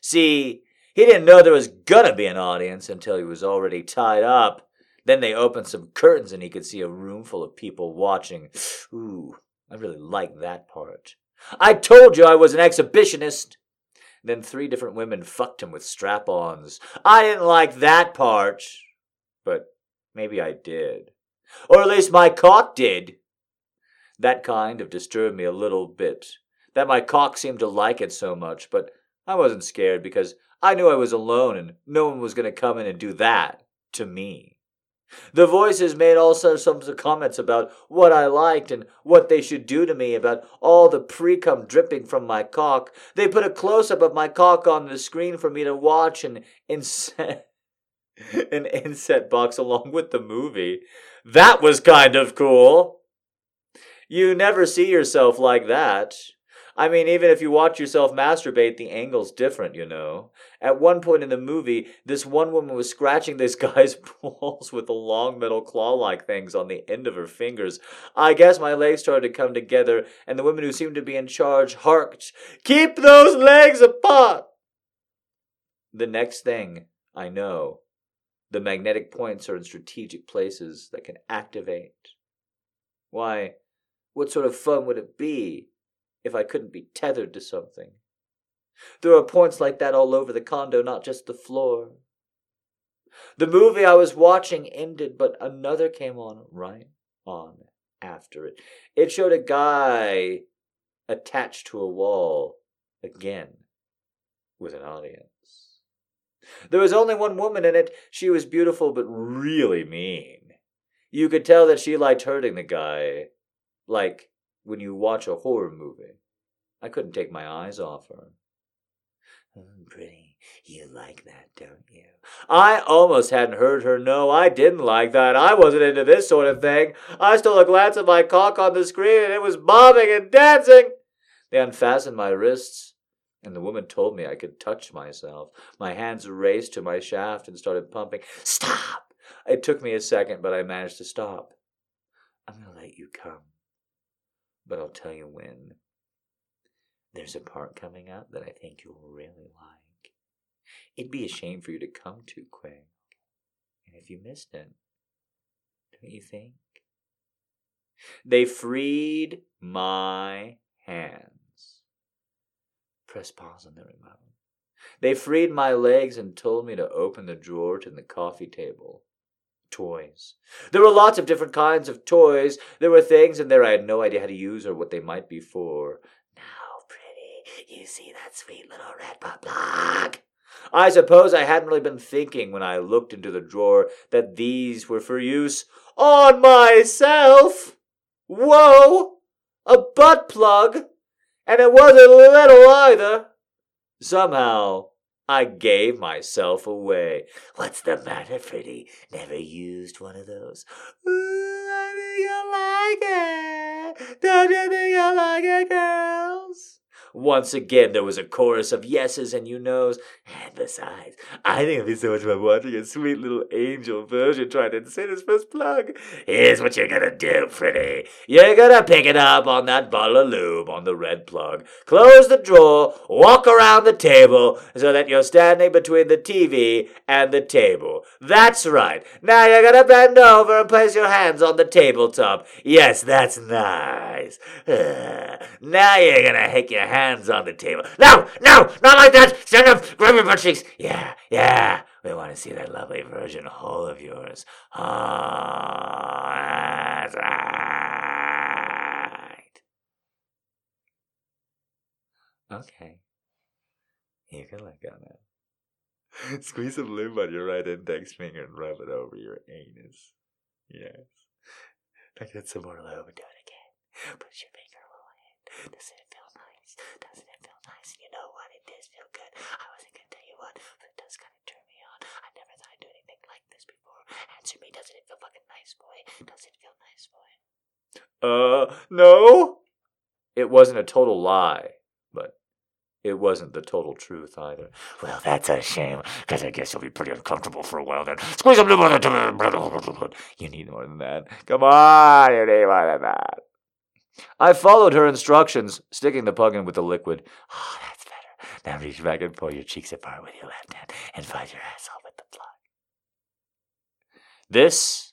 See, he didn't know there was gonna be an audience until he was already tied up. Then they opened some curtains and he could see a room full of people watching. Ooh, I really like that part. I told you I was an exhibitionist. Then three different women fucked him with strap ons. I didn't like that part. But maybe I did. Or at least my cock did. That kind of disturbed me a little bit. That my cock seemed to like it so much, but I wasn't scared because I knew I was alone and no one was going to come in and do that to me. The voices made also some comments about what I liked and what they should do to me, about all the pre-cum dripping from my cock. They put a close-up of my cock on the screen for me to watch and inset an inset box along with the movie. That was kind of cool. You never see yourself like that. I mean, even if you watch yourself masturbate, the angle's different, you know. At one point in the movie, this one woman was scratching this guy's balls with the long metal claw like things on the end of her fingers. I guess my legs started to come together, and the women who seemed to be in charge harked, Keep those legs apart! The next thing I know, the magnetic points are in strategic places that can activate. Why, what sort of fun would it be if I couldn't be tethered to something. There are points like that all over the condo, not just the floor. The movie I was watching ended, but another came on right on after it. It showed a guy attached to a wall again with an audience. There was only one woman in it. She was beautiful, but really mean. You could tell that she liked hurting the guy. Like when you watch a horror movie. I couldn't take my eyes off her. Mm, pretty. You like that, don't you? I almost hadn't heard her know I didn't like that. I wasn't into this sort of thing. I stole a glance at my cock on the screen and it was bobbing and dancing. They unfastened my wrists, and the woman told me I could touch myself. My hands raced to my shaft and started pumping. Stop! It took me a second, but I managed to stop. I'm going to let you come but I'll tell you when. There's a part coming up that I think you'll really like. It'd be a shame for you to come too quick. And if you missed it, don't you think? They freed my hands. Press pause on the remote. They freed my legs and told me to open the drawer to the coffee table toys. There were lots of different kinds of toys. There were things in there I had no idea how to use or what they might be for. Pretty, you see that sweet little red butt plug? I suppose I hadn't really been thinking when I looked into the drawer that these were for use on myself. Whoa! A butt plug! And it wasn't little either. Somehow, I gave myself away. What's the matter, pretty? Never used one of those? Ooh, I think you like it. Don't you think you like it, girls? Once again, there was a chorus of yeses and you knows. And besides, I think it'd be so much fun watching a sweet little angel version trying to insert his first plug. Here's what you're gonna do, pretty. You're gonna pick it up on that bottle of lube on the red plug, close the drawer, walk around the table so that you're standing between the TV and the table. That's right. Now you're gonna bend over and place your hands on the tabletop. Yes, that's nice. now you're gonna hit your hands hands on the table. No, no, not like that. Stand up, grab your butt cheeks. Yeah, yeah. We want to see that lovely virgin hole of yours. Oh, that's right. Okay. You can let go now. Squeeze some lube on your right index finger and rub it over your anus. Yes. I get some more lube. Do it again. Put your finger all in. Does feel doesn't it feel nice? You know what? It does feel good. I wasn't gonna tell you what, but it does kind of turn me on. I never thought I'd do anything like this before. Answer me, doesn't it feel fucking nice, boy? Does it feel nice, boy? Uh, no. It wasn't a total lie, but it wasn't the total truth either. Well, that's a shame, because I guess you'll be pretty uncomfortable for a while then. Squeeze more. You need more than that. Come on, you need more than that. I followed her instructions, sticking the plug in with the liquid. Oh, that's better. Now reach back and pull your cheeks apart with your left hand and find your asshole with the plug. This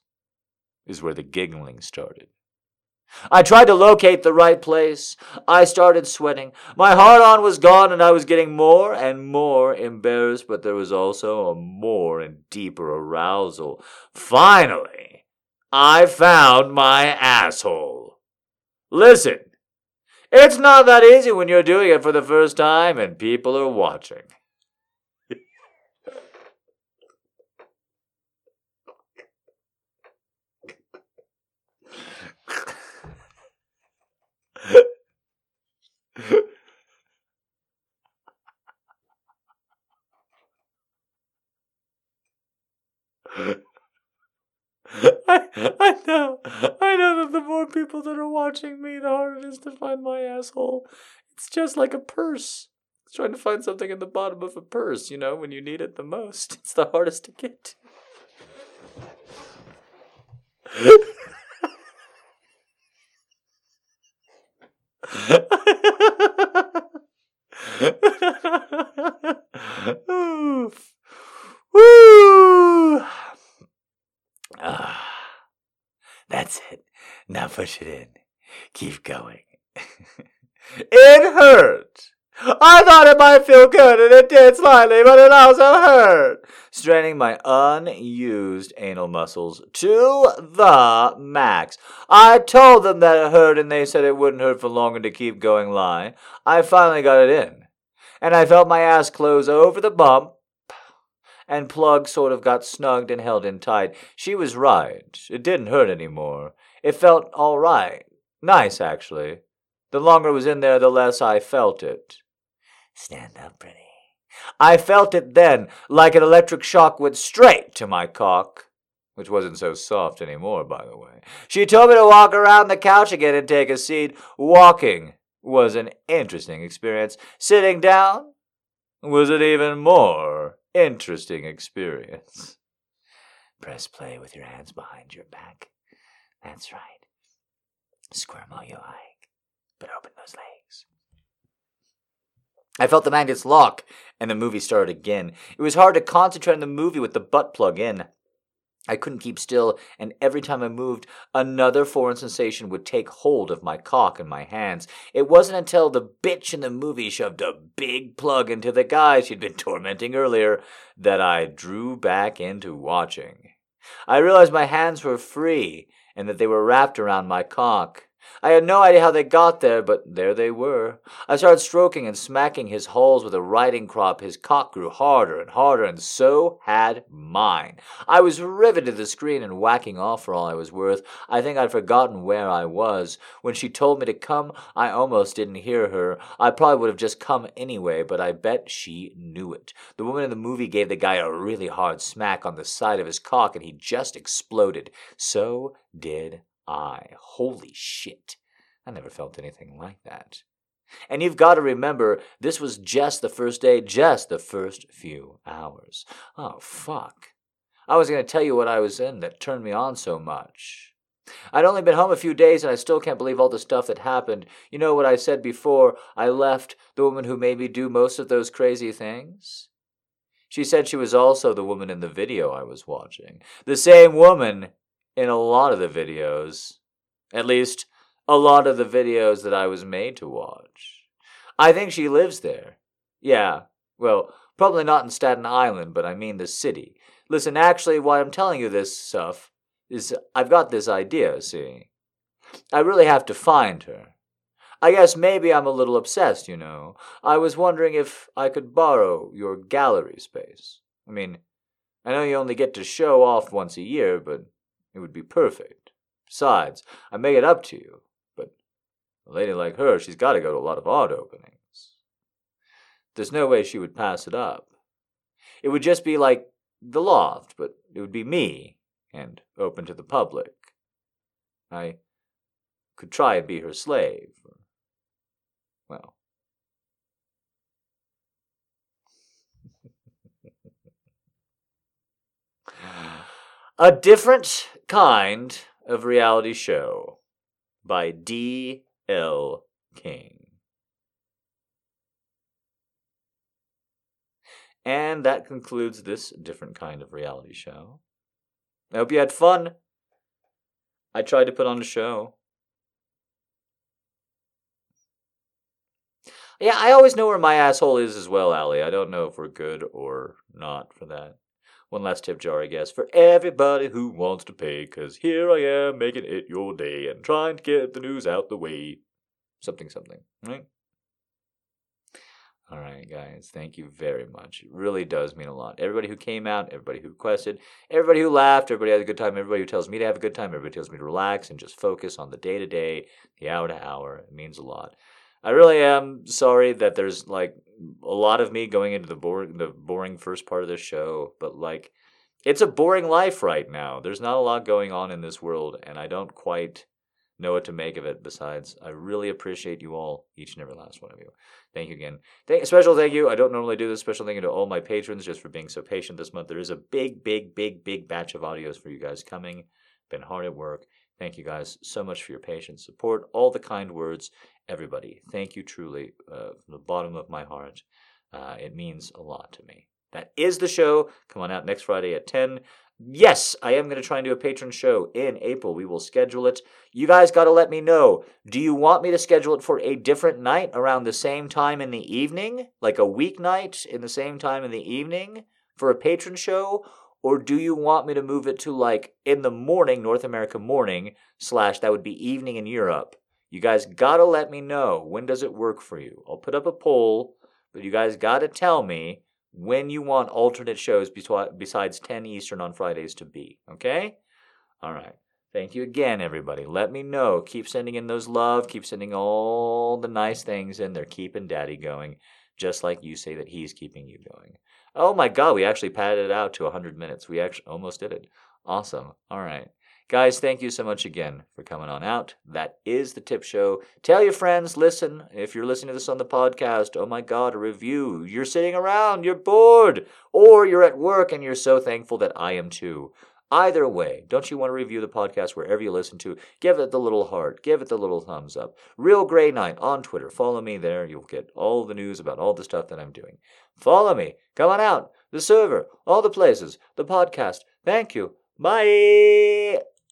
is where the giggling started. I tried to locate the right place. I started sweating. My heart on was gone, and I was getting more and more embarrassed, but there was also a more and deeper arousal. Finally, I found my asshole. Listen, it's not that easy when you're doing it for the first time and people are watching. I, I know, I know that the more people that are watching me, the harder it is to find my asshole. It's just like a purse. It's trying to find something in the bottom of a purse, you know, when you need it the most. It's the hardest to get. Woo! Ah, that's it. Now push it in. Keep going. it hurt. I thought it might feel good, and it did slightly, but it also hurt. Straining my unused anal muscles to the max. I told them that it hurt, and they said it wouldn't hurt for longer to keep going lie. I finally got it in, and I felt my ass close over the bump, and plug sort of got snugged and held in tight. She was right. It didn't hurt anymore. It felt all right. Nice, actually. The longer it was in there, the less I felt it. Stand up, pretty. I felt it then, like an electric shock went straight to my cock, which wasn't so soft anymore, by the way. She told me to walk around the couch again and take a seat. Walking was an interesting experience. Sitting down was it even more interesting experience. Press play with your hands behind your back. That's right. Squirm all you like, but open those legs. I felt the magnets lock, and the movie started again. It was hard to concentrate on the movie with the butt plug in. I couldn't keep still, and every time I moved, another foreign sensation would take hold of my cock and my hands. It wasn't until the bitch in the movie shoved a big plug into the guy she'd been tormenting earlier that I drew back into watching. I realized my hands were free and that they were wrapped around my cock. I had no idea how they got there, but there they were. I started stroking and smacking his holes with a riding crop. His cock grew harder and harder, and so had mine. I was riveted to the screen and whacking off for all I was worth. I think I'd forgotten where I was. When she told me to come, I almost didn't hear her. I probably would have just come anyway, but I bet she knew it. The woman in the movie gave the guy a really hard smack on the side of his cock, and he just exploded. So did I. Holy shit. I never felt anything like that. And you've got to remember, this was just the first day, just the first few hours. Oh, fuck. I was going to tell you what I was in that turned me on so much. I'd only been home a few days and I still can't believe all the stuff that happened. You know what I said before? I left the woman who made me do most of those crazy things? She said she was also the woman in the video I was watching. The same woman in a lot of the videos. At least, a lot of the videos that I was made to watch. I think she lives there. Yeah, well, probably not in Staten Island, but I mean the city. Listen, actually, why I'm telling you this stuff is I've got this idea, see? I really have to find her. I guess maybe I'm a little obsessed, you know. I was wondering if I could borrow your gallery space. I mean, I know you only get to show off once a year, but it would be perfect. Besides, I make it up to you, but a lady like her, she's got to go to a lot of art openings. There's no way she would pass it up. It would just be like the loft, but it would be me and open to the public. I could try and be her slave. Well, a different kind of reality show by D. L. King. And that concludes this different kind of reality show. I hope you had fun. I tried to put on a show. Yeah, I always know where my asshole is as well, Allie. I don't know if we're good or not for that. One last tip jar, I guess, for everybody who wants to pay, because here I am making it your day and trying to get the news out the way. Something, something, right? All right, guys, thank you very much. It really does mean a lot. Everybody who came out, everybody who requested, everybody who laughed, everybody had a good time, everybody who tells me to have a good time, everybody tells me to relax and just focus on the day to day, the hour to hour. It means a lot. I really am sorry that there's like a lot of me going into the boring the boring first part of this show, but like it's a boring life right now. There's not a lot going on in this world, and I don't quite know what to make of it. Besides, I really appreciate you all, each and every last one of you. Thank you again. Thank, special thank you. I don't normally do this. Special thank you to all my patrons just for being so patient this month. There is a big, big, big, big batch of audios for you guys coming. Been hard at work. Thank you guys so much for your patience, support, all the kind words, everybody. Thank you truly uh, from the bottom of my heart. Uh, it means a lot to me. That is the show. Come on out next Friday at 10. Yes, I am going to try and do a patron show in April. We will schedule it. You guys got to let me know. Do you want me to schedule it for a different night around the same time in the evening? Like a weeknight in the same time in the evening for a patron show? Or do you want me to move it to like in the morning, North America morning, slash that would be evening in Europe? You guys got to let me know. When does it work for you? I'll put up a poll, but you guys got to tell me when you want alternate shows besides 10 Eastern on Fridays to be. Okay? All right. Thank you again, everybody. Let me know. Keep sending in those love. Keep sending all the nice things in. They're keeping Daddy going, just like you say that he's keeping you going. Oh my God, we actually padded it out to 100 minutes. We actually almost did it. Awesome. All right. Guys, thank you so much again for coming on out. That is the tip show. Tell your friends, listen. If you're listening to this on the podcast, oh my God, a review. You're sitting around, you're bored, or you're at work and you're so thankful that I am too. Either way, don't you want to review the podcast wherever you listen to? Give it the little heart, give it the little thumbs up. Real Grey Knight on Twitter. Follow me there. You'll get all the news about all the stuff that I'm doing. Follow me. Come on out. The server, all the places, the podcast. Thank you. Bye.